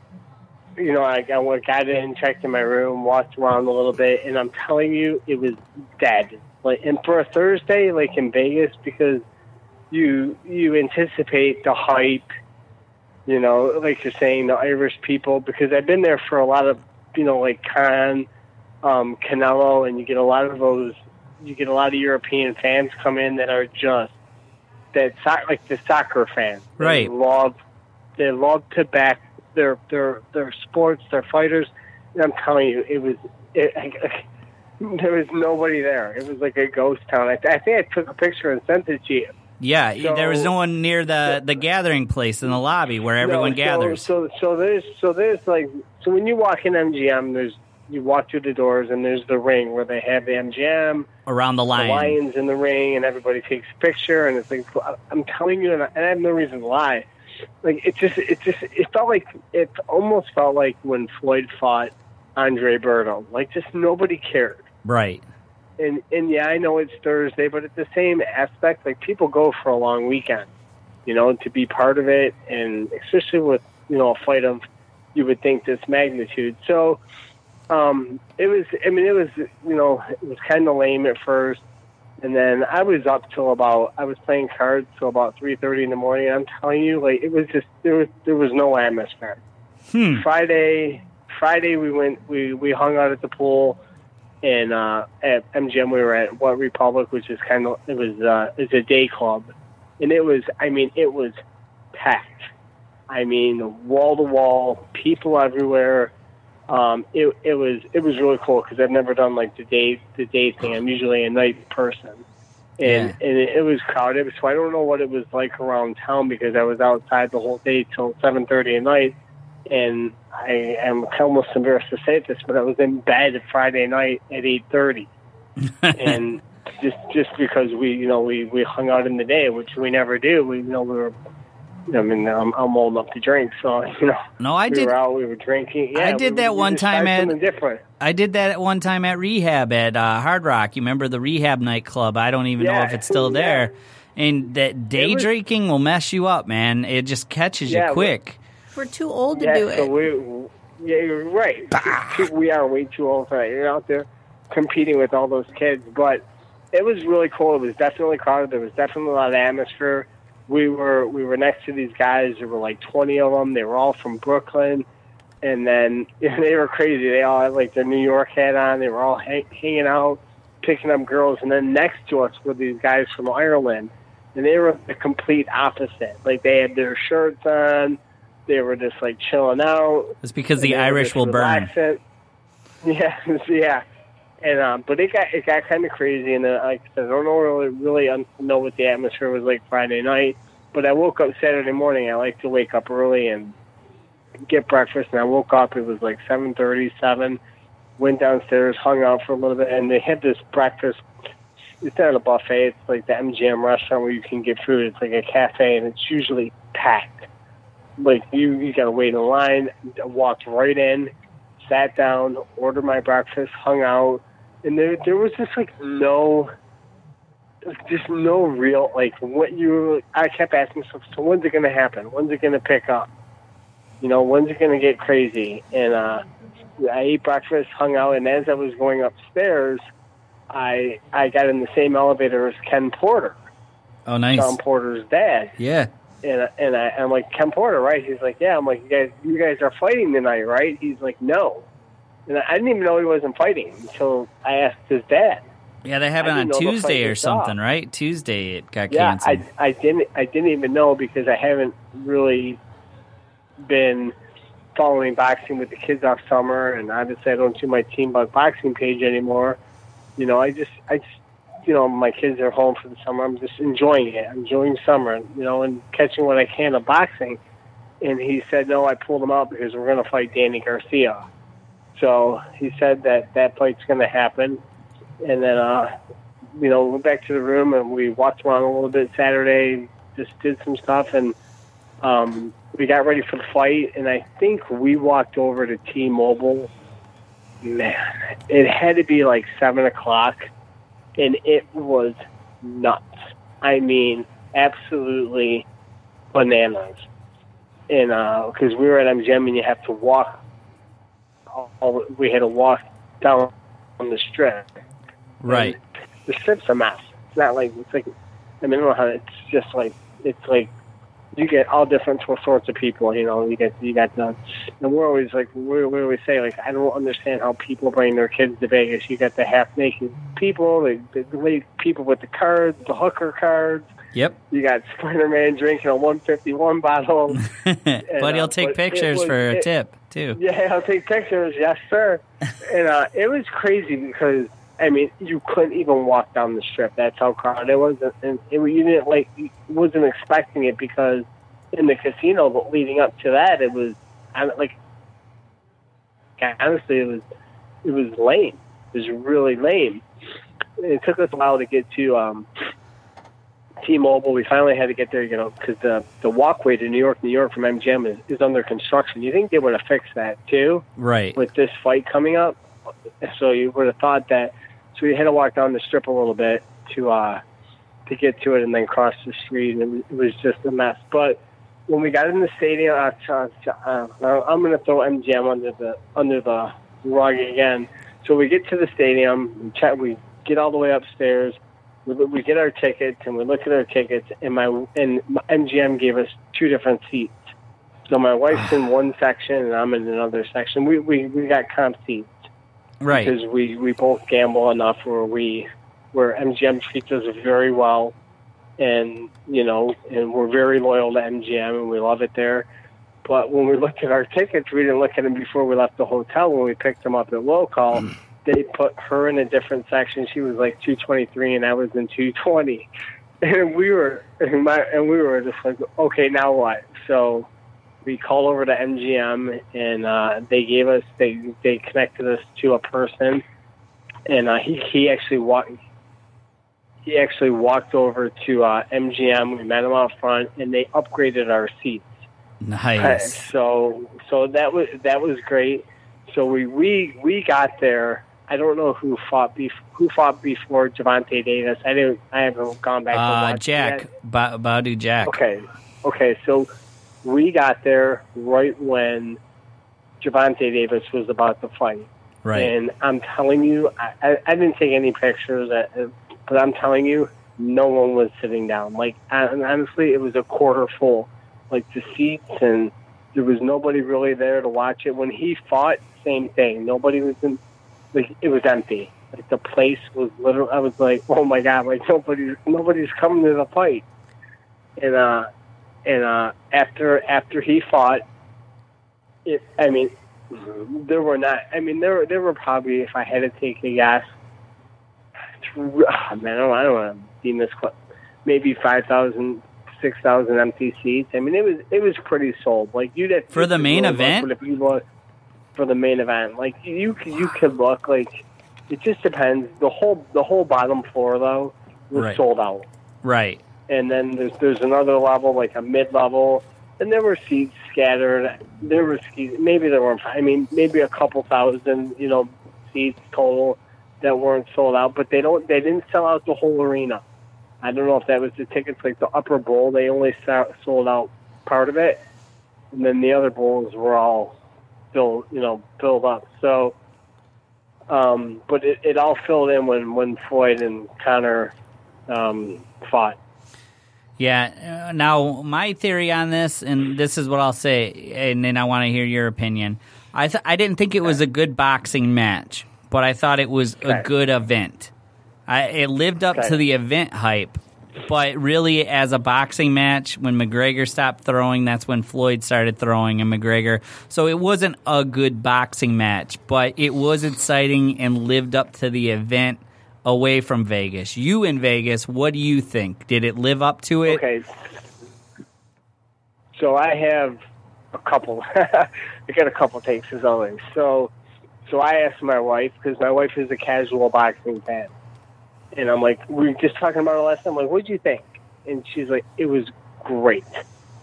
you know, I, I got in, checked in my room, walked around a little bit, and I'm telling you, it was dead. Like, and for a Thursday, like in Vegas, because you you anticipate the hype, you know, like you're saying, the Irish people, because I've been there for a lot of, you know, like Con, um, Canelo, and you get a lot of those, you get a lot of European fans come in that are just that so- like the soccer fans, Right. They love, they love to back their their their sports, their fighters. And I'm telling you, it was it, [laughs] there was nobody there. It was like a ghost town. I, I think I took a picture and sent it to you. Yeah, So- there was no one near the the gathering place in the lobby where everyone No, so- gathers. So, so there's so there's like so when you walk in MGM, there's you walk through the doors and there's the ring where they have the MGM, around the the lions in the ring, and everybody takes a picture. And it's like I'm telling you, and I, and I have no reason to lie. Like it just it just it felt like it almost felt like when Floyd fought Andre Berto. Like just nobody cared. Right. and and yeah, I know it's Thursday, but at the same aspect, like people go for a long weekend, you know, to be part of it, and especially with you know a fight of you would think this magnitude. So um, it was. I mean, it was you know it was kind of lame at first, and then I was up till about I was playing cards till about three thirty in the morning. I'm telling you, like it was just there was there was no atmosphere. Hmm. Friday, Friday we went we we hung out at the pool, and uh, at MGM we were at Wet Republic, which is kind of it was uh, it's a day club, and it was I mean it was packed. I mean wall to wall, people everywhere. Um, it it was it was really cool because I've never done like the day the day thing. I'm usually a night person, and Yeah. and it, it was crowded. So I don't know what it was like around town because I was outside the whole day till seven thirty at night, and I am almost embarrassed to say this, but I was in bed Friday night at eight thirty, [laughs] and just just because we you know we we hung out in the day, which we never do. We you know we were. I mean, I'm, I'm old enough to drink, so you know. No, I we did. were out. We were drinking. Yeah, I did we- that we one time at- different. I did that at one time at rehab at uh, Hard Rock. You remember the rehab nightclub? I don't even know if it's still yeah. there. And that day was- drinking will mess you up, man. It just catches Yeah, you quick. We're too old to yeah, do it. we, yeah, you're right. We are way too old for that. You're out there competing with all those kids, but it was really cool. It was definitely crowded. There was definitely a lot of atmosphere. We were we were next to these guys. There were like 20 of them. They were all from Brooklyn, and then [laughs] they were crazy. They all had like their New York hat on. They were all hang, hanging out, picking up girls. And then next to us were these guys from Ireland, and they were the complete opposite. Like they had their shirts on. They were just like chilling out. It's because the And they were Irish will burn. relaxing. [laughs] Yeah, yeah. And um, but it got it got kind of crazy, and uh, like I said, I don't really really know what the atmosphere was like Friday night. But I woke up Saturday morning. I like to wake up early and get breakfast. And I woke up. It was like seven thirty, seven. Went downstairs, hung out for a little bit, and they had this breakfast. It's not a buffet. It's like the MGM restaurant where you can get food. It's like a cafe, and it's usually packed. Like you, you got to wait in line. Walked right in, sat down, ordered my breakfast, hung out, and there there was just like no, just no real like what you. I kept asking myself, so when's it gonna happen? When's it gonna pick up? You know, when's it gonna get crazy? And uh, I ate breakfast, hung out, and as I was going upstairs, I I got in the same elevator as Ken Porter, Oh, nice. Tom Porter's dad Yeah. and and I, I'm like Ken Porter, right? He's like, yeah. I'm like, you guys, you guys are fighting tonight, right? He's like, no. And I didn't even know he wasn't fighting until I asked his dad. Yeah, they have it on didn't know the Tuesday or something, off. right? Tuesday it got Yeah, canceled. I I didn't I didn't even know because I haven't really been following boxing with the kids off summer, and obviously I don't do my Team Bug boxing page anymore. You know, I just I just you know, my kids are home for the summer. I'm just enjoying it. I'm enjoying summer, you know, and catching what I can of boxing. And he said, no, I pulled him out because we're going to fight Danny Garcia. So he said that that fight's going to happen. And then, uh, you know, went back to the room and we walked around a little bit Saturday, just did some stuff, and um, we got ready for the fight. And I think we walked over to T-Mobile. Man, it had to be like seven o'clock, and it was nuts. I mean, absolutely bananas. And because we were at MGM, and you have to walk. All, we had to walk down on the strip. Right. The strip's a mess. It's not like it's like. I mean, don't know how. It's just like it's like you get all different sorts of people. You know, you get you got the, and we're always like we we always say like I don't understand how people bring their kids to Vegas. You got the half naked people, the, the, people with the cards, the hooker cards. Yep. You got Spider Man drinking a 151 bottle. [laughs] but uh, he'll take but pictures was- for a it- tip too. Yeah, I'll take pictures. Yes, sir. [laughs] and uh, it was crazy because I mean, you couldn't even walk down the strip. That's how crowded it was, and it, you didn't like you wasn't expecting it because in the casino, but leading up to that, it was I mean, like honestly, it was it was lame. It was really lame. It took us a while to get to um, T-Mobile. We finally had to get there, you know, because the the walkway to New York, New York from MGM is, is under construction. You think they would have fixed that too? Right. with this fight coming up. So you would have thought that. So we had to walk down the strip a little bit to uh, to get to it, and then cross the street, and it was, just a mess. But when we got in the stadium, uh, uh, I'm going to throw MGM under the under the rug again. So we get to the stadium, we, check, we get all the way upstairs. We, we get our tickets, and we look at our tickets, and my and my MGM gave us two different seats. So my wife's in [sighs] one section, and I'm in another section. We we, we got comp seats Right. because we we both gamble enough where we where MGM treats us very well, and you know, and we're very loyal to MGM, and we love it there. But when we looked at our tickets, we didn't look at them before we left the hotel. When we picked them up at roll call, [clears throat] they put her in a different section. She was like 223, and I was in 220. [laughs] And we were, and, my, and we were just like, okay, now what? So we called over to MGM, and uh, they gave us, they they connected us to a person, and uh, he he actually walked. He actually walked over to uh, MGM. We met him out front, and they upgraded our seats. Nice. So so that was that was great. So we we we got there. I don't know who fought bef- who fought before Gervonta Davis. I didn't. I haven't gone back. to Uh, Jack, ba- Badou Jack. Okay. Okay. So we got there right when Gervonta Davis was about to fight. Right. And I'm telling you, I, I, I didn't take any pictures, uh, but I'm telling you, no one was sitting down. Like, and honestly, it was a quarter full. Like the seats, and there was nobody really there to watch it. When he fought, same thing. Nobody was in. Like it was empty. Like the place was literally. I was like, oh my god! Like nobody's nobody's coming to the fight. And uh, and uh, after after he fought, it. I mean, there were not. I mean, there were there were probably, if I had to take a guess, ah, man, I don't, I don't want to this cl- maybe 5,000, 6,000 empty seats. I mean, it was it was pretty sold. Like you'd have For the main look, event? but if you for the main event, like you could- you could look like it just depends. The whole the whole bottom floor though was Right. sold out Right. and then there's there's another level like a mid level, and there were seats scattered. There were seats, maybe there weren't. I mean, maybe a couple thousand, you know, seats total that weren't sold out, but they don't they didn't sell out the whole arena. I don't know if that was the tickets like the upper bowl. They only sold out part of it, and then the other bowls were all filled, you know, filled up. So, um, but it, it all filled in when when Floyd and Conor um, fought. Yeah. Uh, now, my theory on this, and this is what I'll say, and then I want to hear your opinion. I th- I didn't think it was a good boxing match, but I thought it was a good event. I, it lived up Okay. to the event hype, but really, as a boxing match, when McGregor stopped throwing, that's when Floyd started throwing, and McGregor. So it wasn't a good boxing match, but it was exciting and lived up to the event away from Vegas. You in Vegas, what do you think? Did it live up to it? Okay. So I have a couple. [laughs] I got a couple takes as always. So, so I asked my wife because my wife is a casual boxing fan, and I'm like, we were just talking about it last time. I'm like, what'd you think? And she's like, it was great,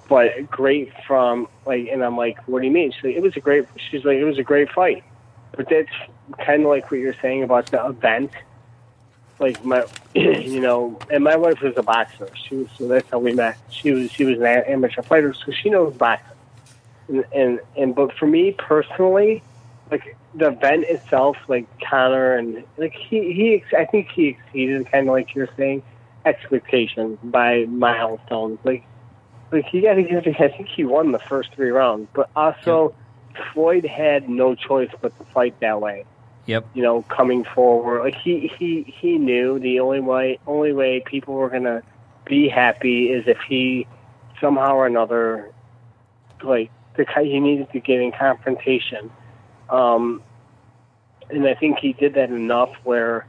but great from like, and I'm like, what do you mean? She's like, it was a great. She's like, it was a great fight, but that's kind of like what you're saying about the event like my [clears throat] you know and my wife was a boxer she was so that's how we met she was she was an amateur fighter so she knows boxing and and, and but for me personally like the event itself like conor and like he he i think he exceeded kind of like you're saying expectations by milestones like like he got i think he won the first three rounds but also floyd had no choice but to fight that way Yep. you know, coming forward. Like he he he knew the only way only way people were gonna be happy is if he somehow or another like the he needed to get in confrontation. Um and I think he did that enough where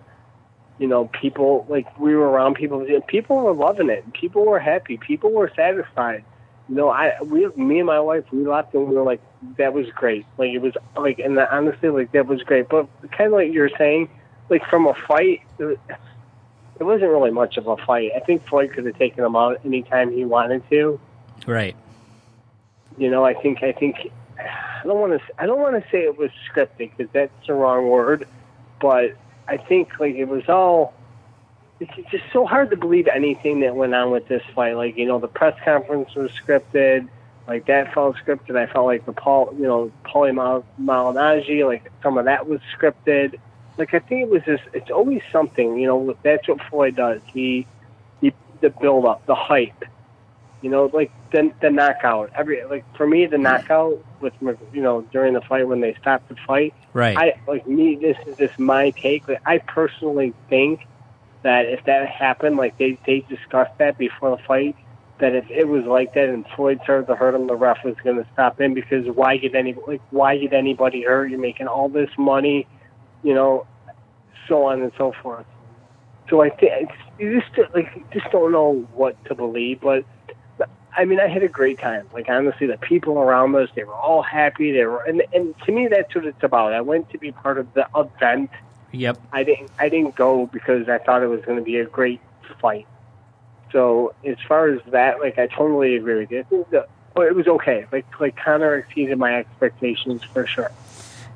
you know, people like we were around people people were loving it. People were happy. People were satisfied. You know, I we me and my wife we left and we were like, that was great. Like it was like, and honestly, like that was great. But kind of like you're saying, like from a fight, it, it wasn't really much of a fight. I think Floyd could have taken him out anytime he wanted to. Right. You know, I think I think I don't want to I don't want to say it was scripted because that's the wrong word, but I think like it was all. It's just so hard to believe anything that went on with this fight. Like you know, the press conference was scripted. Like that felt scripted. I felt like the Paul, you know, Paulie Mal- Malignaggi, like some of that was scripted. Like I think it was just. It's always something. You know, that's what Floyd does. He, he the build up, the hype. You know, like the the knockout. Every like for me, the knockout with you know during the fight when they stopped the fight. Right. I like me. This is just my take. Like, I personally think that if that happened, like they they discussed that before the fight, that if it was like that and Floyd started to hurt him, the ref was going to stop him because why get any like why get anybody hurt? You're making all this money, you know, so on and so forth. So I think you just like just don't know what to believe, but. I mean, I had a great time. Like honestly, the people around us, they were all happy. They were, and and to me, that's what it's about. I went to be part of the event. Yep. I didn't. I didn't go because I thought it was going to be a great fight. So as far as that, like I totally agree with you. I think the, well, it was okay. Like like Conor exceeded my expectations for sure.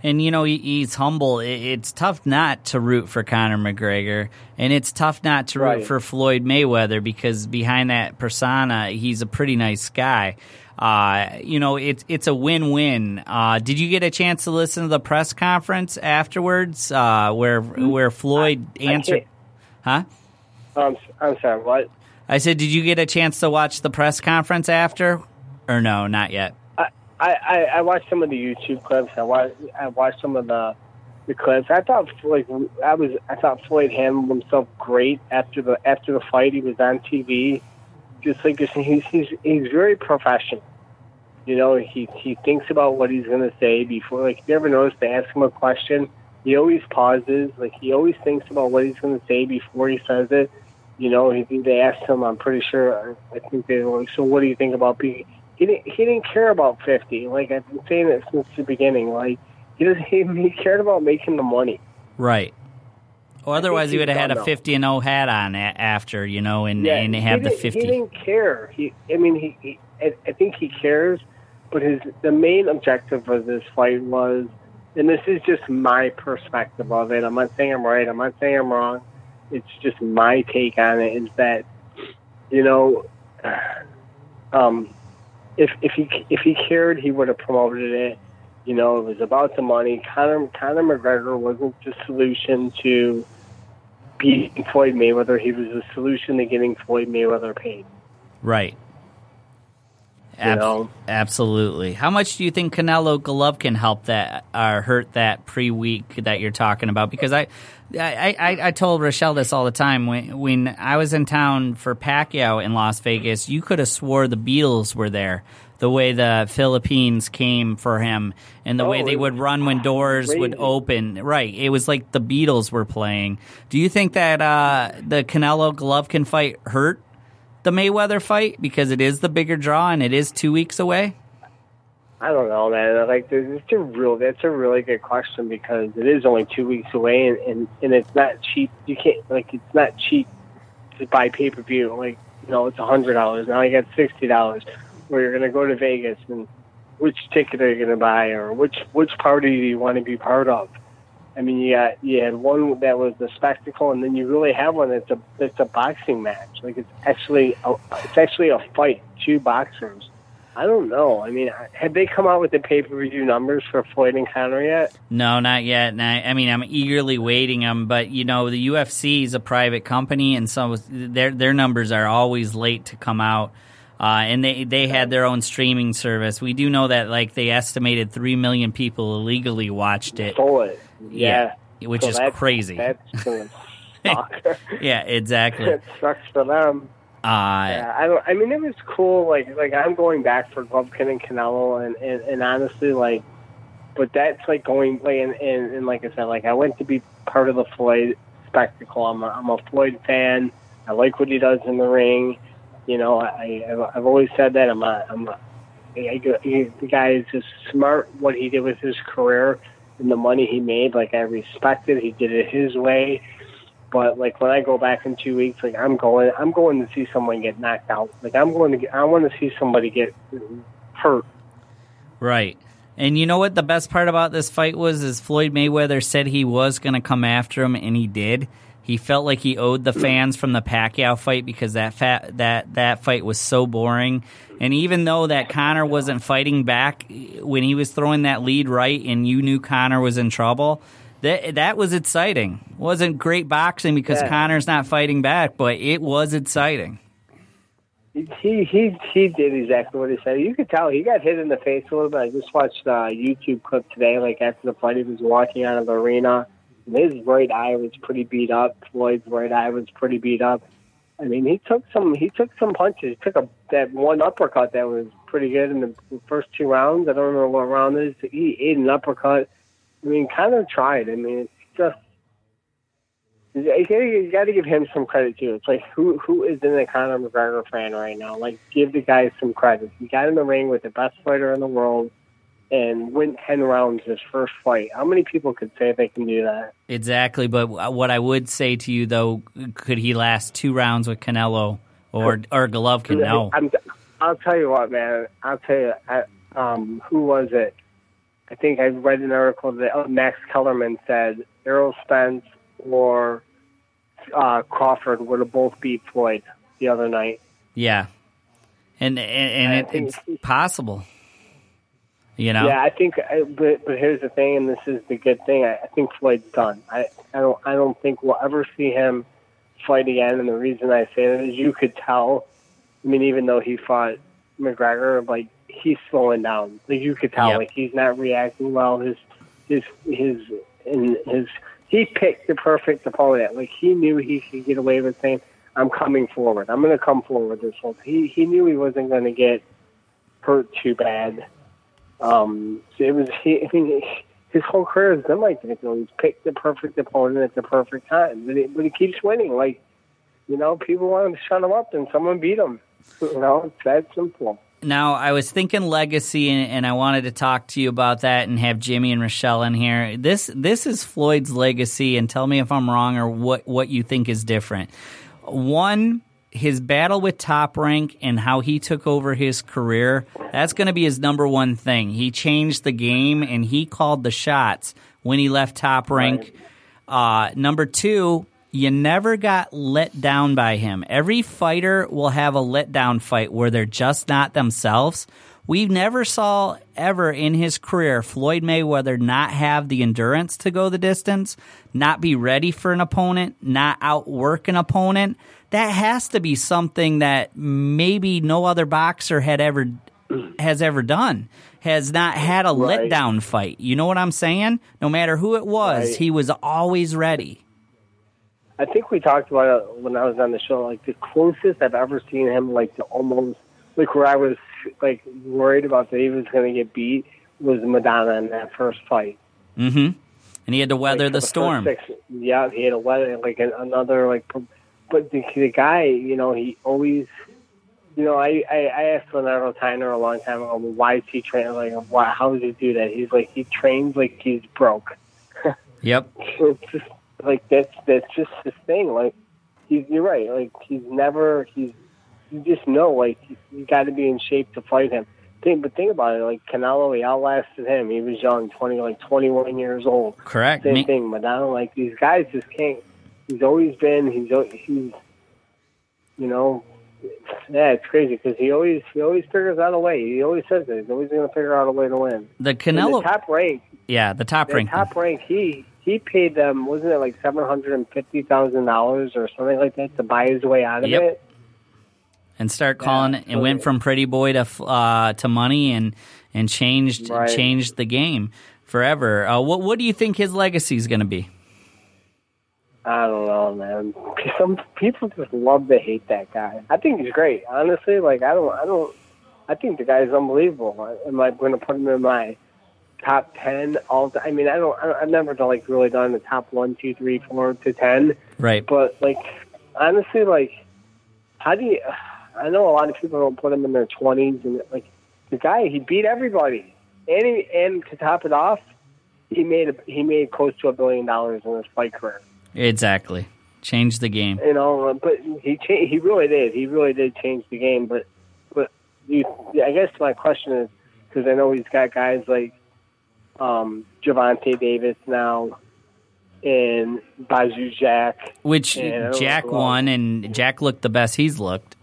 And you know he, he's humble. It, it's tough not to root for Conor McGregor, and it's tough not to root Right. for Floyd Mayweather because behind that persona, he's a pretty nice guy. Uh, you know, it's it's a win win. Uh, did you get a chance to listen to the press conference afterwards, uh, where where Floyd Mm-hmm. I answered? Huh? Um, I'm sorry. What? I said, did you get a chance to watch the press conference after, or no, not yet? I, I, I watched some of the YouTube clips. I watched I watched some of the the clips. I thought like I was I thought Floyd handled himself great after the after the fight. He was on TV, just like he's he's he's very professional. You know, he he thinks about what he's gonna say before. Like, you ever notice they ask him a question, he always pauses. Like, he always thinks about what he's gonna say before he says it. You know, he, they asked him. I'm pretty sure. I think they were like, "So, what do you think about being?" He didn't. He didn't care about fifty. Like I've been saying it since the beginning. Like he doesn't. He, [laughs] he cared about making the money. Right. Or otherwise, he would have had a fifty and zero hat on a- after, you know, and Yeah, and have the fifty. He didn't care. He, I mean, he, he I, I think he cares, but his the main objective of this fight was, and this is just my perspective of it. I'm not saying I'm right. I'm not saying I'm wrong. It's just my take on it. Is that, you know, [sighs] um, if if he if he cared, he would have promoted it. You know, it was about the money. Conor Conor McGregor wasn't the solution to beating Floyd Mayweather. He was the solution to getting Floyd Mayweather paid. Right. You know? Absolutely. How much do you think Canelo Golovkin helped that or hurt that pre week that you're talking about? Because I, I, I, I told Rochelle this all the time when when I was in town for Pacquiao in Las Vegas. You could have swore the Beatles were there. The way the Philippines came for him, and the Oh, way they would run when doors would open. Right, it was like the Beatles were playing. Do you think that uh, the Canelo Golovkin fight hurt the Mayweather fight because it is the bigger draw and it is two weeks away? I don't know, man. Like, it's a real. That's a really good question because it is only two weeks away, and and, and it's not cheap. You can't like it's not cheap to buy pay per view. Like, you know, it's a hundred dollars now. You got sixty dollars, where you're to go to Vegas and which ticket are you to buy, or which which party do you want to be part of? I mean, you got you had one that was the spectacle, and then you really have one that's a that's a boxing match. Like it's actually a, it's actually a fight, two boxers. I don't know. I mean, have they come out with the pay per view numbers for Floyd and Conor yet? No, not yet. And I, I mean, I'm eagerly waiting them, but you know, the UFC is a private company, and so their their numbers are always late to come out. Uh, and they they had their own streaming service. We do know that like they estimated three million people illegally watched it. It. Yeah, which So is that's- crazy. That's [laughs] yeah, exactly. [laughs] it sucks for them. Uh, Yeah, I. I mean, it was cool. Like, like I'm going back for Golovkin and Canelo, and, and and honestly, like, but that's like going like and, and and like I said, like I went to be part of the Floyd spectacle. I'm a, I'm a Floyd fan. I like what he does in the ring. You know, I I've, I've always said that. I'm a I'm a I, he, the guy is just smart. What he did with his career and the money he made, like I respect it. He did it his way. But like when I go back in two weeks, like I'm going, I'm going to see someone get knocked out. Like I'm going to, get, I want to see somebody get hurt. Right. And you know what the best part about this fight was is Floyd Mayweather said he was going to come after him and he did. He felt like he owed the fans from the Pacquiao fight because that fat, that that fight was so boring. And even though that Conor wasn't fighting back when he was throwing that lead right and you knew Conor was in trouble, that that was exciting. wasn't great boxing because Yeah. Conor's not fighting back, but it was exciting. He he he did exactly what he said. You could tell he got hit in the face a little bit. I just watched a YouTube clip today. Like after the fight, he was walking out of the arena. And his right eye was pretty beat up. Floyd's right eye was pretty beat up. I mean, he took some he took some punches. He took a that one uppercut that was pretty good in the first two rounds. I don't remember what round it is. He ate an uppercut. I mean, kind of tried. I mean, it's just you gotta, gotta give him some credit too. It's like who who isn't a Conor McGregor fan right now? Like, give the guy some credit. He got in the ring with the best fighter in the world and went ten rounds his first fight. How many people could say they can do that? Exactly, but what I would say to you though, could he last two rounds with Canelo or or Golovkin? No. I'm, I'll tell you what, man. I'll tell you. I, um, who was it? I think I read an article that Max Kellerman said Errol Spence or uh, Crawford would have both beat Floyd the other night. Yeah, and and, and it, it's possible. You know. Yeah, I think. I, but but here's the thing, and this is the good thing. I, I think Floyd's done. I I don't I don't think we'll ever see him fight again. And the reason I say that is you could tell. I mean, even though he fought McGregor, like he's slowing down. Like you could tell, Yep. like he's not reacting well. His his his and his he picked the perfect opponent. Like he knew he could get away with saying, "I'm coming forward. I'm going to come forward." This whole he he knew he wasn't going to get hurt too bad. Um, so it was he. I mean, his whole career has been like that. You know, he's picked the perfect opponent at the perfect time, but he, but he keeps winning. Like you know, people want to shut him up, and someone beat him. [laughs] You know, it's that simple. Now, I was thinking legacy, and, and I wanted to talk to you about that and have Jimmy and Rochelle in here. This this is Floyd's legacy, and tell me if I'm wrong or what what you think is different. One, his battle with Top Rank and how he took over his career. That's going to be his number one thing. He changed the game, and he called the shots when he left Top Rank. Uh, number two, you never got let down by him. Every fighter will have a letdown fight where they're just not themselves. We never saw ever in his career Floyd Mayweather not have the endurance to go the distance, not be ready for an opponent, not outwork an opponent. That has to be something that maybe no other boxer had ever has ever done. Has not had a Right. letdown fight. You know what I'm saying? No matter who it was, Right. he was always ready. I think we talked about it when I was on the show. Like the closest I've ever seen him, like to almost like where I was like worried about that he was going to get beat was Maidana in that first fight. Mm-hmm. And he had to weather Like, the for storm. six- yeah, he had to weather like another like, but the, the guy, you know, he always, you know, I I, I asked Leonardo Tyner a long time ago, well, why is he training? like why how does he do that? He's like he trains like he's broke. [laughs] Yep. it's just like that's that's just his thing. Like he's you're right. Like he's never he's you just know like you, got to be in shape to fight him. Think, but think about it. Like Canelo, he outlasted him. He was young, twenty like twenty one years old. Correct. Same Me- thing. Maidana, like these guys just can't. He's always been. He's he's you know. Yeah, it's crazy because he always he always figures out a way. He always says that he's always going to figure out a way to win. The Canelo, the top rank, yeah, the top rank. top rank, he he paid them wasn't it like seven hundred and fifty thousand dollars or something like that to buy his way out of Yep. it. and start calling it and went from pretty boy to uh, to money and and changed Right. changed the game forever. Uh, what what do you think his legacy is going to be? I don't know, man. Some people just love to hate that guy. I think he's great, honestly. Like I don't, I don't. I think the guy is unbelievable. Am I going to put him in my top ten all? I mean, I don't. I've never done like really done the top one, two, three, four to ten. Right. But like, honestly, like, how do you? I know a lot of people don't put him in their twenties, and like, the guy he beat everybody, and he, and to top it off, he made a, he made close to a billion dollars in his fight career. Exactly. Changed the game. You know, uh, but he cha- he really did. He really did change the game. But but you, I guess my question is because I know he's got guys like um, Gervonta Davis now and Badou Jack. Which and I don't know Jack won, and Jack looked the best he's looked.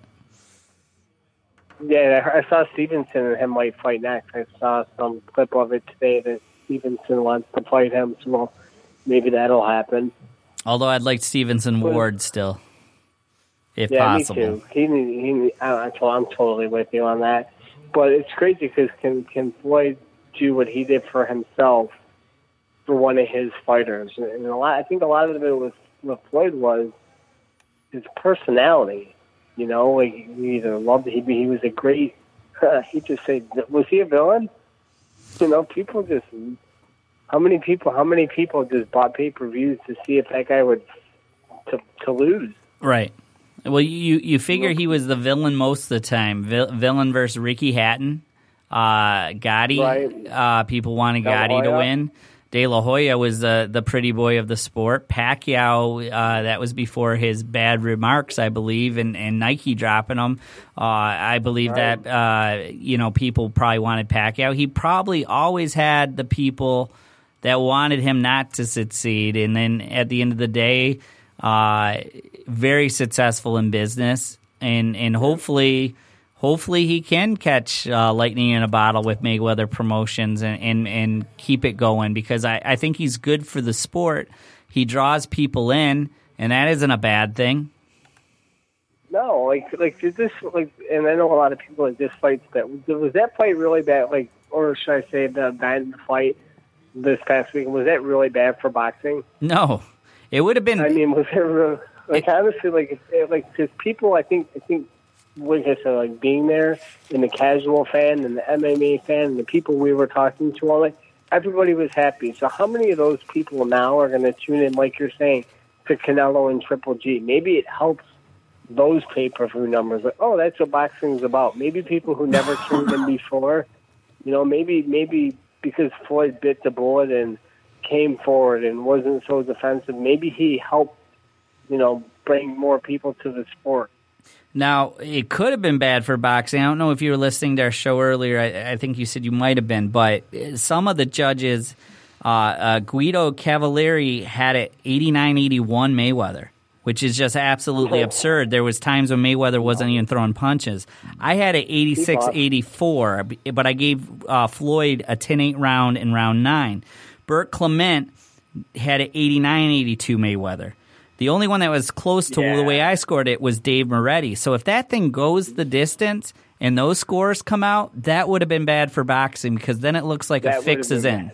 Yeah, I I saw Stevenson and him might fight next. I saw some clip of it today that Stevenson wants to fight him, so maybe that'll happen. Although I'd like Stevenson Ward still, if yeah, possible. me too. He, he, I, I'm I'm totally with you on that. But it's crazy because can can Floyd do what he did for himself for one of his fighters? And a lot, I think a lot of it was what Floyd was his personality. You know, like he either loved he he was a great. [laughs] he just said, was he a villain? You know, people just how many people how many people just bought pay per views to see if that guy would to to lose. Right. Well, you you figure he was the villain most of the time. Vi- villain versus Ricky Hatton, uh, Gatti. Right. Uh, people wanted De Gatti to win. De La Hoya was the the pretty boy of the sport. Pacquiao, uh, that was before his bad remarks, I believe, and, and Nike dropping him. Uh, I believe Right. that uh, you know people probably wanted Pacquiao. He probably always had the people that wanted him not to succeed, and then at the end of the day, uh, very successful in business, and and hopefully. Hopefully he can catch uh, lightning in a bottle with Mayweather Promotions and, and, and keep it going because I, I think he's good for the sport. He draws people in, and that isn't a bad thing. No, like like did this like, and I know a lot of people that this fight. that was that fight really bad. Like, or should I say the bad fight this past week was that really bad for boxing? No, it would have been. I mean, was it real, like honestly like it- it, like because people I think I think like I said like being there and the casual fan and the MMA fan and the people we were talking to all like everybody was happy. So how many of those people now are going to tune in like you're saying to Canelo and Triple G? Maybe it helps those pay per view numbers. Like, oh, that's what boxing's about. Maybe people who never [laughs] tuned in before, you know, maybe maybe because Floyd bit the bullet and came forward and wasn't so defensive, maybe he helped, you know, bring more people to the sport. Now, it could have been bad for boxing. I don't know if you were listening to our show earlier. I, I think you said you might have been, but some of the judges, uh, uh, Guido Cavalieri had it 89 81 Mayweather, which is just absolutely absurd. There was times when Mayweather wasn't even throwing punches. I had it 86 84, but I gave uh, Floyd a 10 8 round in round nine. Burt Clement had it 89 82 Mayweather. The only one that was close to the way I scored it was Dave Moretti. So if that thing goes the distance and those scores come out, that would have been bad for boxing because then it looks like That a fix is in. bad.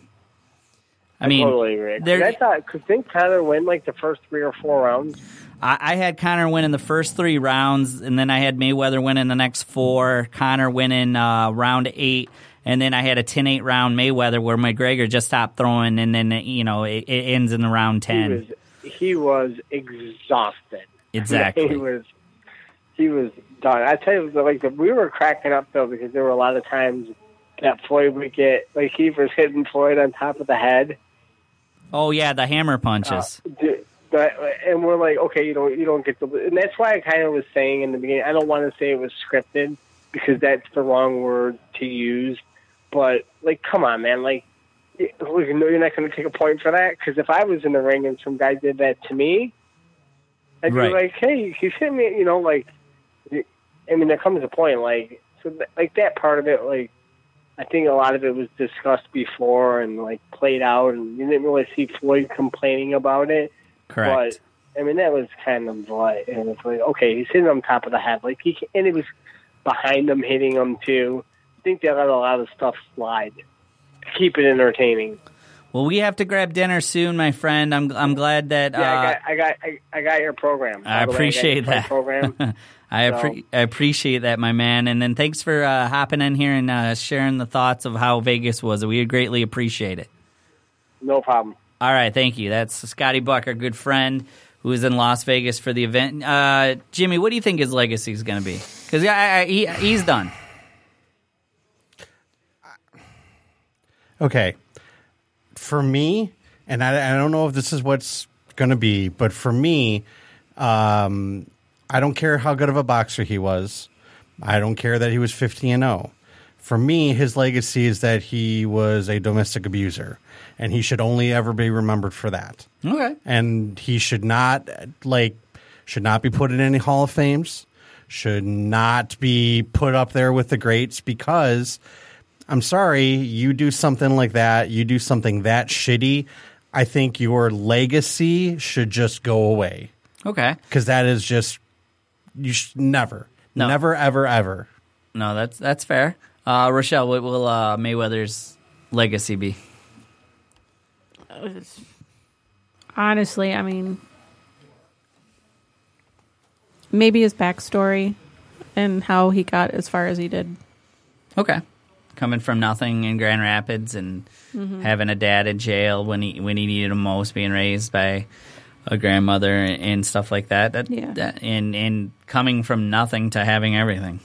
I mean, totally agree. there- I thought, could think Conor win like the first three or four rounds? I, I had Conor win in the first three rounds, and then I had Mayweather win in the next four. Conor winning uh, round eight. And then I had a 10-8 round Mayweather where McGregor just stopped throwing, and then you know it, it ends in the round ten. He was exhausted. Exactly. [laughs] he was he was done. I tell you, like we were cracking up though because there were a lot of times that Floyd would get like he was hitting Floyd on top of the head. Oh yeah, the hammer punches. Uh, D- But, and we're like, okay, you don't, you don't get the, and that's why I kind of was saying in the beginning. I don't want to say it was scripted because that's the wrong word to use. But like, come on, man, like, you know, you're not going to take a point for that because if I was in the ring and some guy did that to me, I'd Right. be like, hey, he's hitting me, you know, like, I mean, there comes a point, like, so th- like that part of it, like, I think a lot of it was discussed before and like played out, and you didn't really see Floyd complaining about it. Correct. But I mean, that was kind of like, and it's like, okay, he's hitting on top of the head, like he, can- and it was behind him hitting him too. I think they let a lot of stuff slide keep it entertaining. Well, we have to grab dinner soon, my friend. I'm I'm glad that. Yeah, uh, I got, I got, I, I got your program. I By the way, got appreciate that. program. [laughs] I, So- appre- I appreciate that, my man. And then thanks for uh, hopping in here and uh, sharing the thoughts of how Vegas was. We greatly appreciate it. no problem. All right, thank you. That's Scotty Buck, our good friend, who is in Las Vegas for the event. Uh, Jimmy, what do you think his legacy is going to be? Because I, I, he, he's done. Okay. For me, and I, I don't know if this is what's going to be, but for me, um, I don't care how good of a boxer he was. I don't care that he was 50 and 0. For me, his legacy is that he was a domestic abuser, and he should only ever be remembered for that. Okay. And he should not like should not be put in any Hall of Fames. Should not be put up there with the greats because I'm sorry, you do something like that, you do something that shitty, I think your legacy should just go away. Okay. Because that is just you should never, No. never, ever, ever. No, that's that's fair. Uh, Rochelle, what will uh, Mayweather's legacy be? Honestly, I mean, maybe his backstory and how he got as far as he did. Okay. Coming from nothing in Grand Rapids and Mhm. having a dad in jail when he when he needed him most, being raised by a grandmother and stuff like that. That, Yeah. that and and coming from nothing to having everything.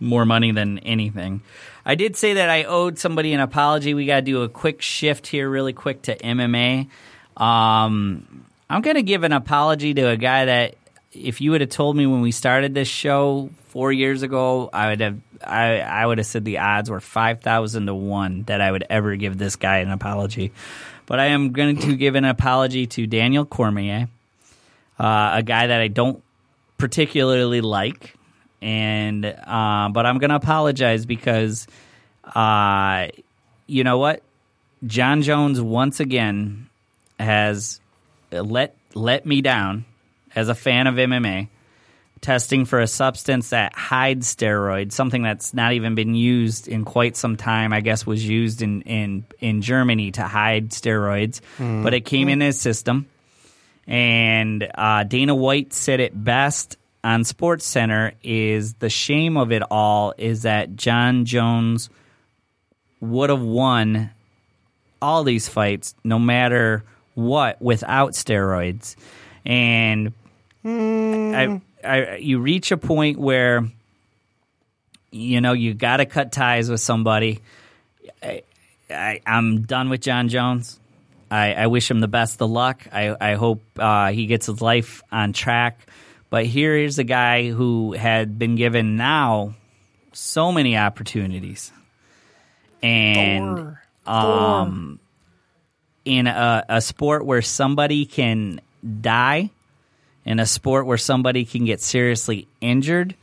More money than anything. I did say that I owed somebody an apology. We got to do a quick shift here, really quick to MMA. Um, I'm going to give an apology to a guy that, if you would have told me when we started this show four years ago, I would have I, I would have said the odds were five thousand to one that I would ever give this guy an apology. But I am going to give an apology to Daniel Cormier, uh, a guy that I don't particularly like, and uh, but I'm going to apologize because, uh, you know what, Jon Jones once again has let let me down as a fan of MMA. Testing for a substance that hides steroids, something that's not even been used in quite some time. I guess was used in in in Germany to hide steroids, Mm. but it came in his system. And uh, Dana White said it best on Sports Center: "Is the shame of it all is that Jon Jones would have won all these fights, no matter what, without steroids." And I, I, you reach a point where you know you got to cut ties with somebody. I, I, I'm done with Jon Jones. I, I wish him the best of luck. I, I hope uh, he gets his life on track. But here is a guy who had been given now so many opportunities, and um, in a, a sport where somebody can die, in a sport where somebody can get seriously injured,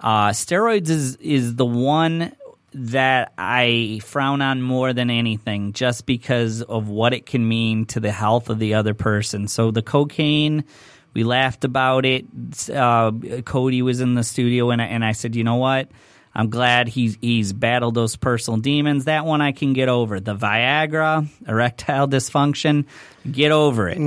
uh, steroids is is the one that I frown on more than anything, just because of what it can mean to the health of the other person. So the cocaine, we laughed about it. Uh, Cody was in the studio, and I, and I said, you know what? I'm glad he's he's battled those personal demons. That one I can get over. The Viagra, erectile dysfunction, get over it.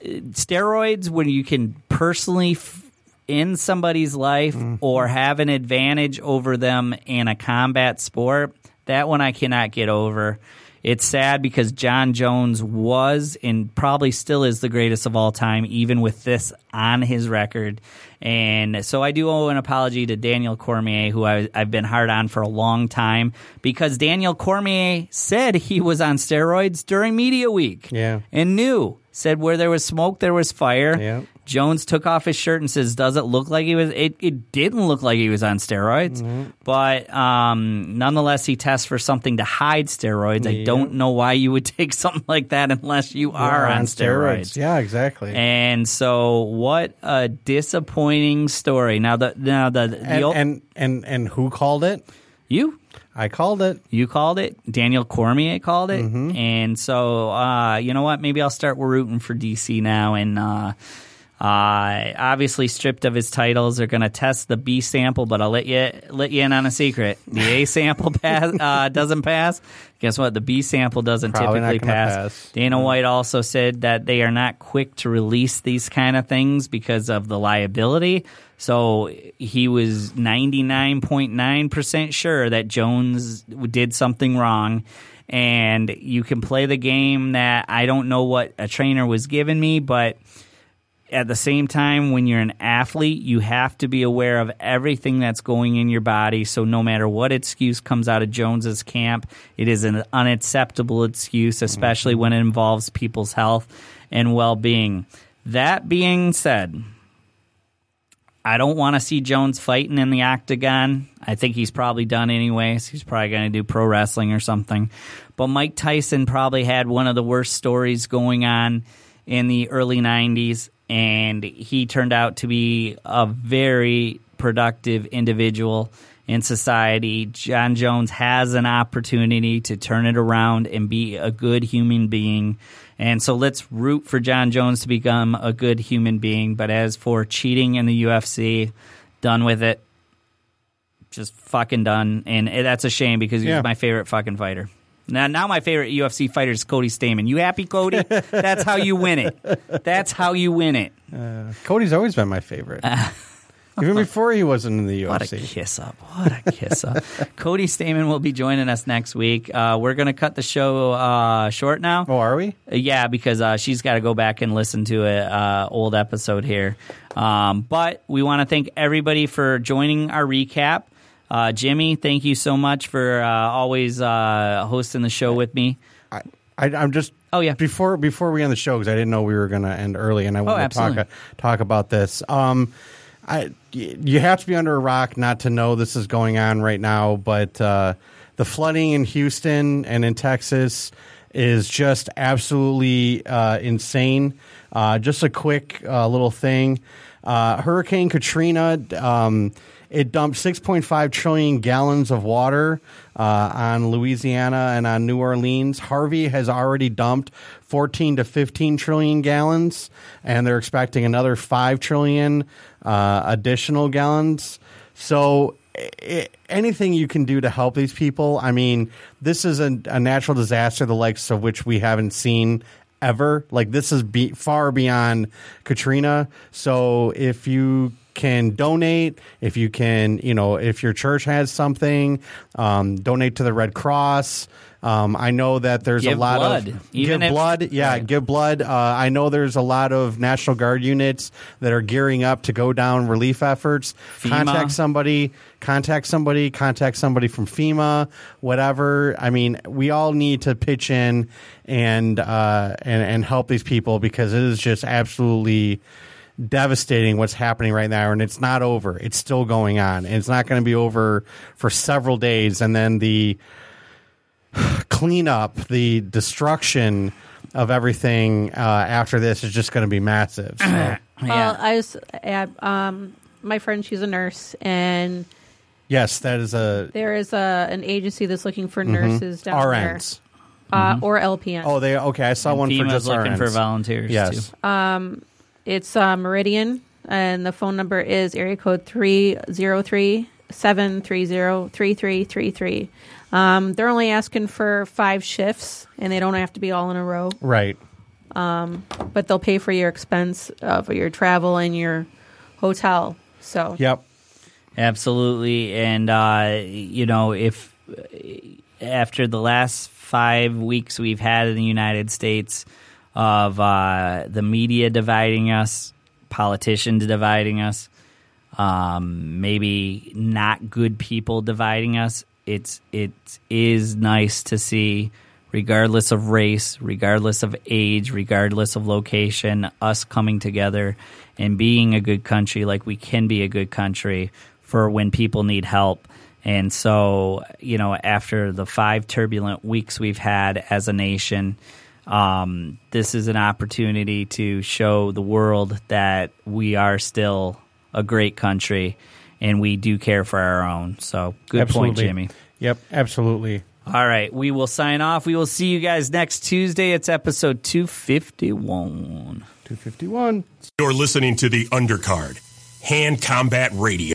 Steroids when you can personally f- in somebody's life Mm-hmm. or have an advantage over them in a combat sport, that one I cannot get over. It's sad because Jon Jones was and probably still is the greatest of all time, even with this on his record. And so I do owe an apology to Daniel Cormier, who I, I've been hard on for a long time, because Daniel Cormier said he was on steroids during media week Yeah. and knew. Said where there was smoke, there was fire. Yeah. Jones took off his shirt and says, "Does it look like he was?" It, it didn't look like he was on steroids, Mm-hmm. but um, nonetheless, he tests for something to hide steroids. I don't know why you would [laughs] take something like that unless you are We're on, steroids. Yeah, exactly. And so, what a disappointing story. Now the now the, the and, old- and and and who called it? you I called it. you called it. Daniel Cormier called it. Mm-hmm. And so, uh, you know what? Maybe I'll start rooting for DC now. And uh, uh, obviously, stripped of his titles, they're going to test the B sample. But I'll let you let you in on a secret. The A [laughs] sample pass uh, doesn't pass. Guess what? The B sample doesn't Probably typically pass. pass. Dana White also said that they are not quick to release these kind of things because of the liability. So he was 99.9% sure that Jones did something wrong. And you can play the game that I don't know what a trainer was giving me, but at the same time, when you're an athlete, you have to be aware of everything that's going in your body. So no matter what excuse comes out of Jones's camp, it is an unacceptable excuse, especially mm-hmm. when it involves people's health and well-being. That being said, I don't want to see Jones fighting in the octagon. I think he's probably done anyways. He's probably going to do pro wrestling or something. But Mike Tyson probably had one of the worst stories going on in the early 90s, and he turned out to be a very productive individual in society. Jon Jones has an opportunity to turn it around and be a good human being. And so let's root for Jon Jones to become a good human being. But as for cheating in the UFC, done with it. Just fucking done. And that's a shame because he's Yeah. my favorite fucking fighter. Now, now my favorite UFC fighter is Cody Stamann. You happy, Cody? [laughs] That's how you win it. That's how you win it. Cody's always been my favorite. Even before he wasn't in the UFC. What a kiss up. What a kiss up. [laughs] Cody Stamann will be joining us next week. Uh, we're going to cut the show uh, short now. Oh, are we? Uh, Yeah, because uh, she's got to go back and listen to an uh, old episode here. Um, but we want to thank everybody for joining our recap. Uh, Jimmy, thank you so much for uh, always uh, hosting the show with me. I, I, I'm just. Oh yeah. Before before we end the show because I didn't know we were going to end early, and I want to talk Oh, talk about this. Um, I you have to be under a rock not to know this is going on right now, but uh, the flooding in Houston and in Texas is just absolutely uh, insane. Uh, just a quick uh, little thing: uh, Hurricane Katrina. Um, it dumped 6.5 trillion gallons of water uh, on Louisiana and on New Orleans. Harvey has already dumped 14 to 15 trillion gallons, and they're expecting another 5 trillion uh, additional gallons. So, anything you can do to help these people, I mean, this is a, a natural disaster, the likes of which we haven't seen ever. Like, this is be, far beyond Katrina. So, if you can donate if you can you know if your church has something um, donate to the red cross um, i know that there's Give a lot blood. of Even give if- blood yeah Right. give blood uh, i know there's a lot of national guard units that are gearing up to go down relief efforts FEMA. contact somebody contact somebody contact somebody from fema whatever i mean we all need to pitch in and uh, and and help these people because it is just absolutely devastating what's happening right now and it's not over it's still going on and it's not going to be over for several days and then the cleanup the destruction of everything uh, after this is just going to be massive so. Yeah. Well, I was at um, my friend. She's a nurse, and yes that is a there is a an agency that's looking for Mhm. nurses down RNs. there, uh, or LPN. oh they okay i saw And one for just looking RNs. for volunteers, yes too. Um, it's uh, Meridian, and the phone number is area code three zero three seven three zero three three three three. Um, they're only asking for five shifts, and they don't have to be all in a row. right um, but they'll pay for your expense uh, for your travel and your hotel. So Yep. Absolutely, and uh, you know, if after the last five weeks we've had in the United States of uh, the media dividing us, politicians dividing us, um, maybe not good people dividing us, it's it is nice to see, regardless of race, regardless of age, regardless of location, us coming together and being a good country like we can be a good country for when people need help. And so, you know, after the five turbulent weeks we've had as a nation, um, this is an opportunity to show the world that we are still a great country and we do care for our own. So, good point, Jimmy. Yep, absolutely. All right, we will sign off. We will see you guys next Tuesday. It's episode 251. 251. You're listening to the Undercard, Hand Combat Radio.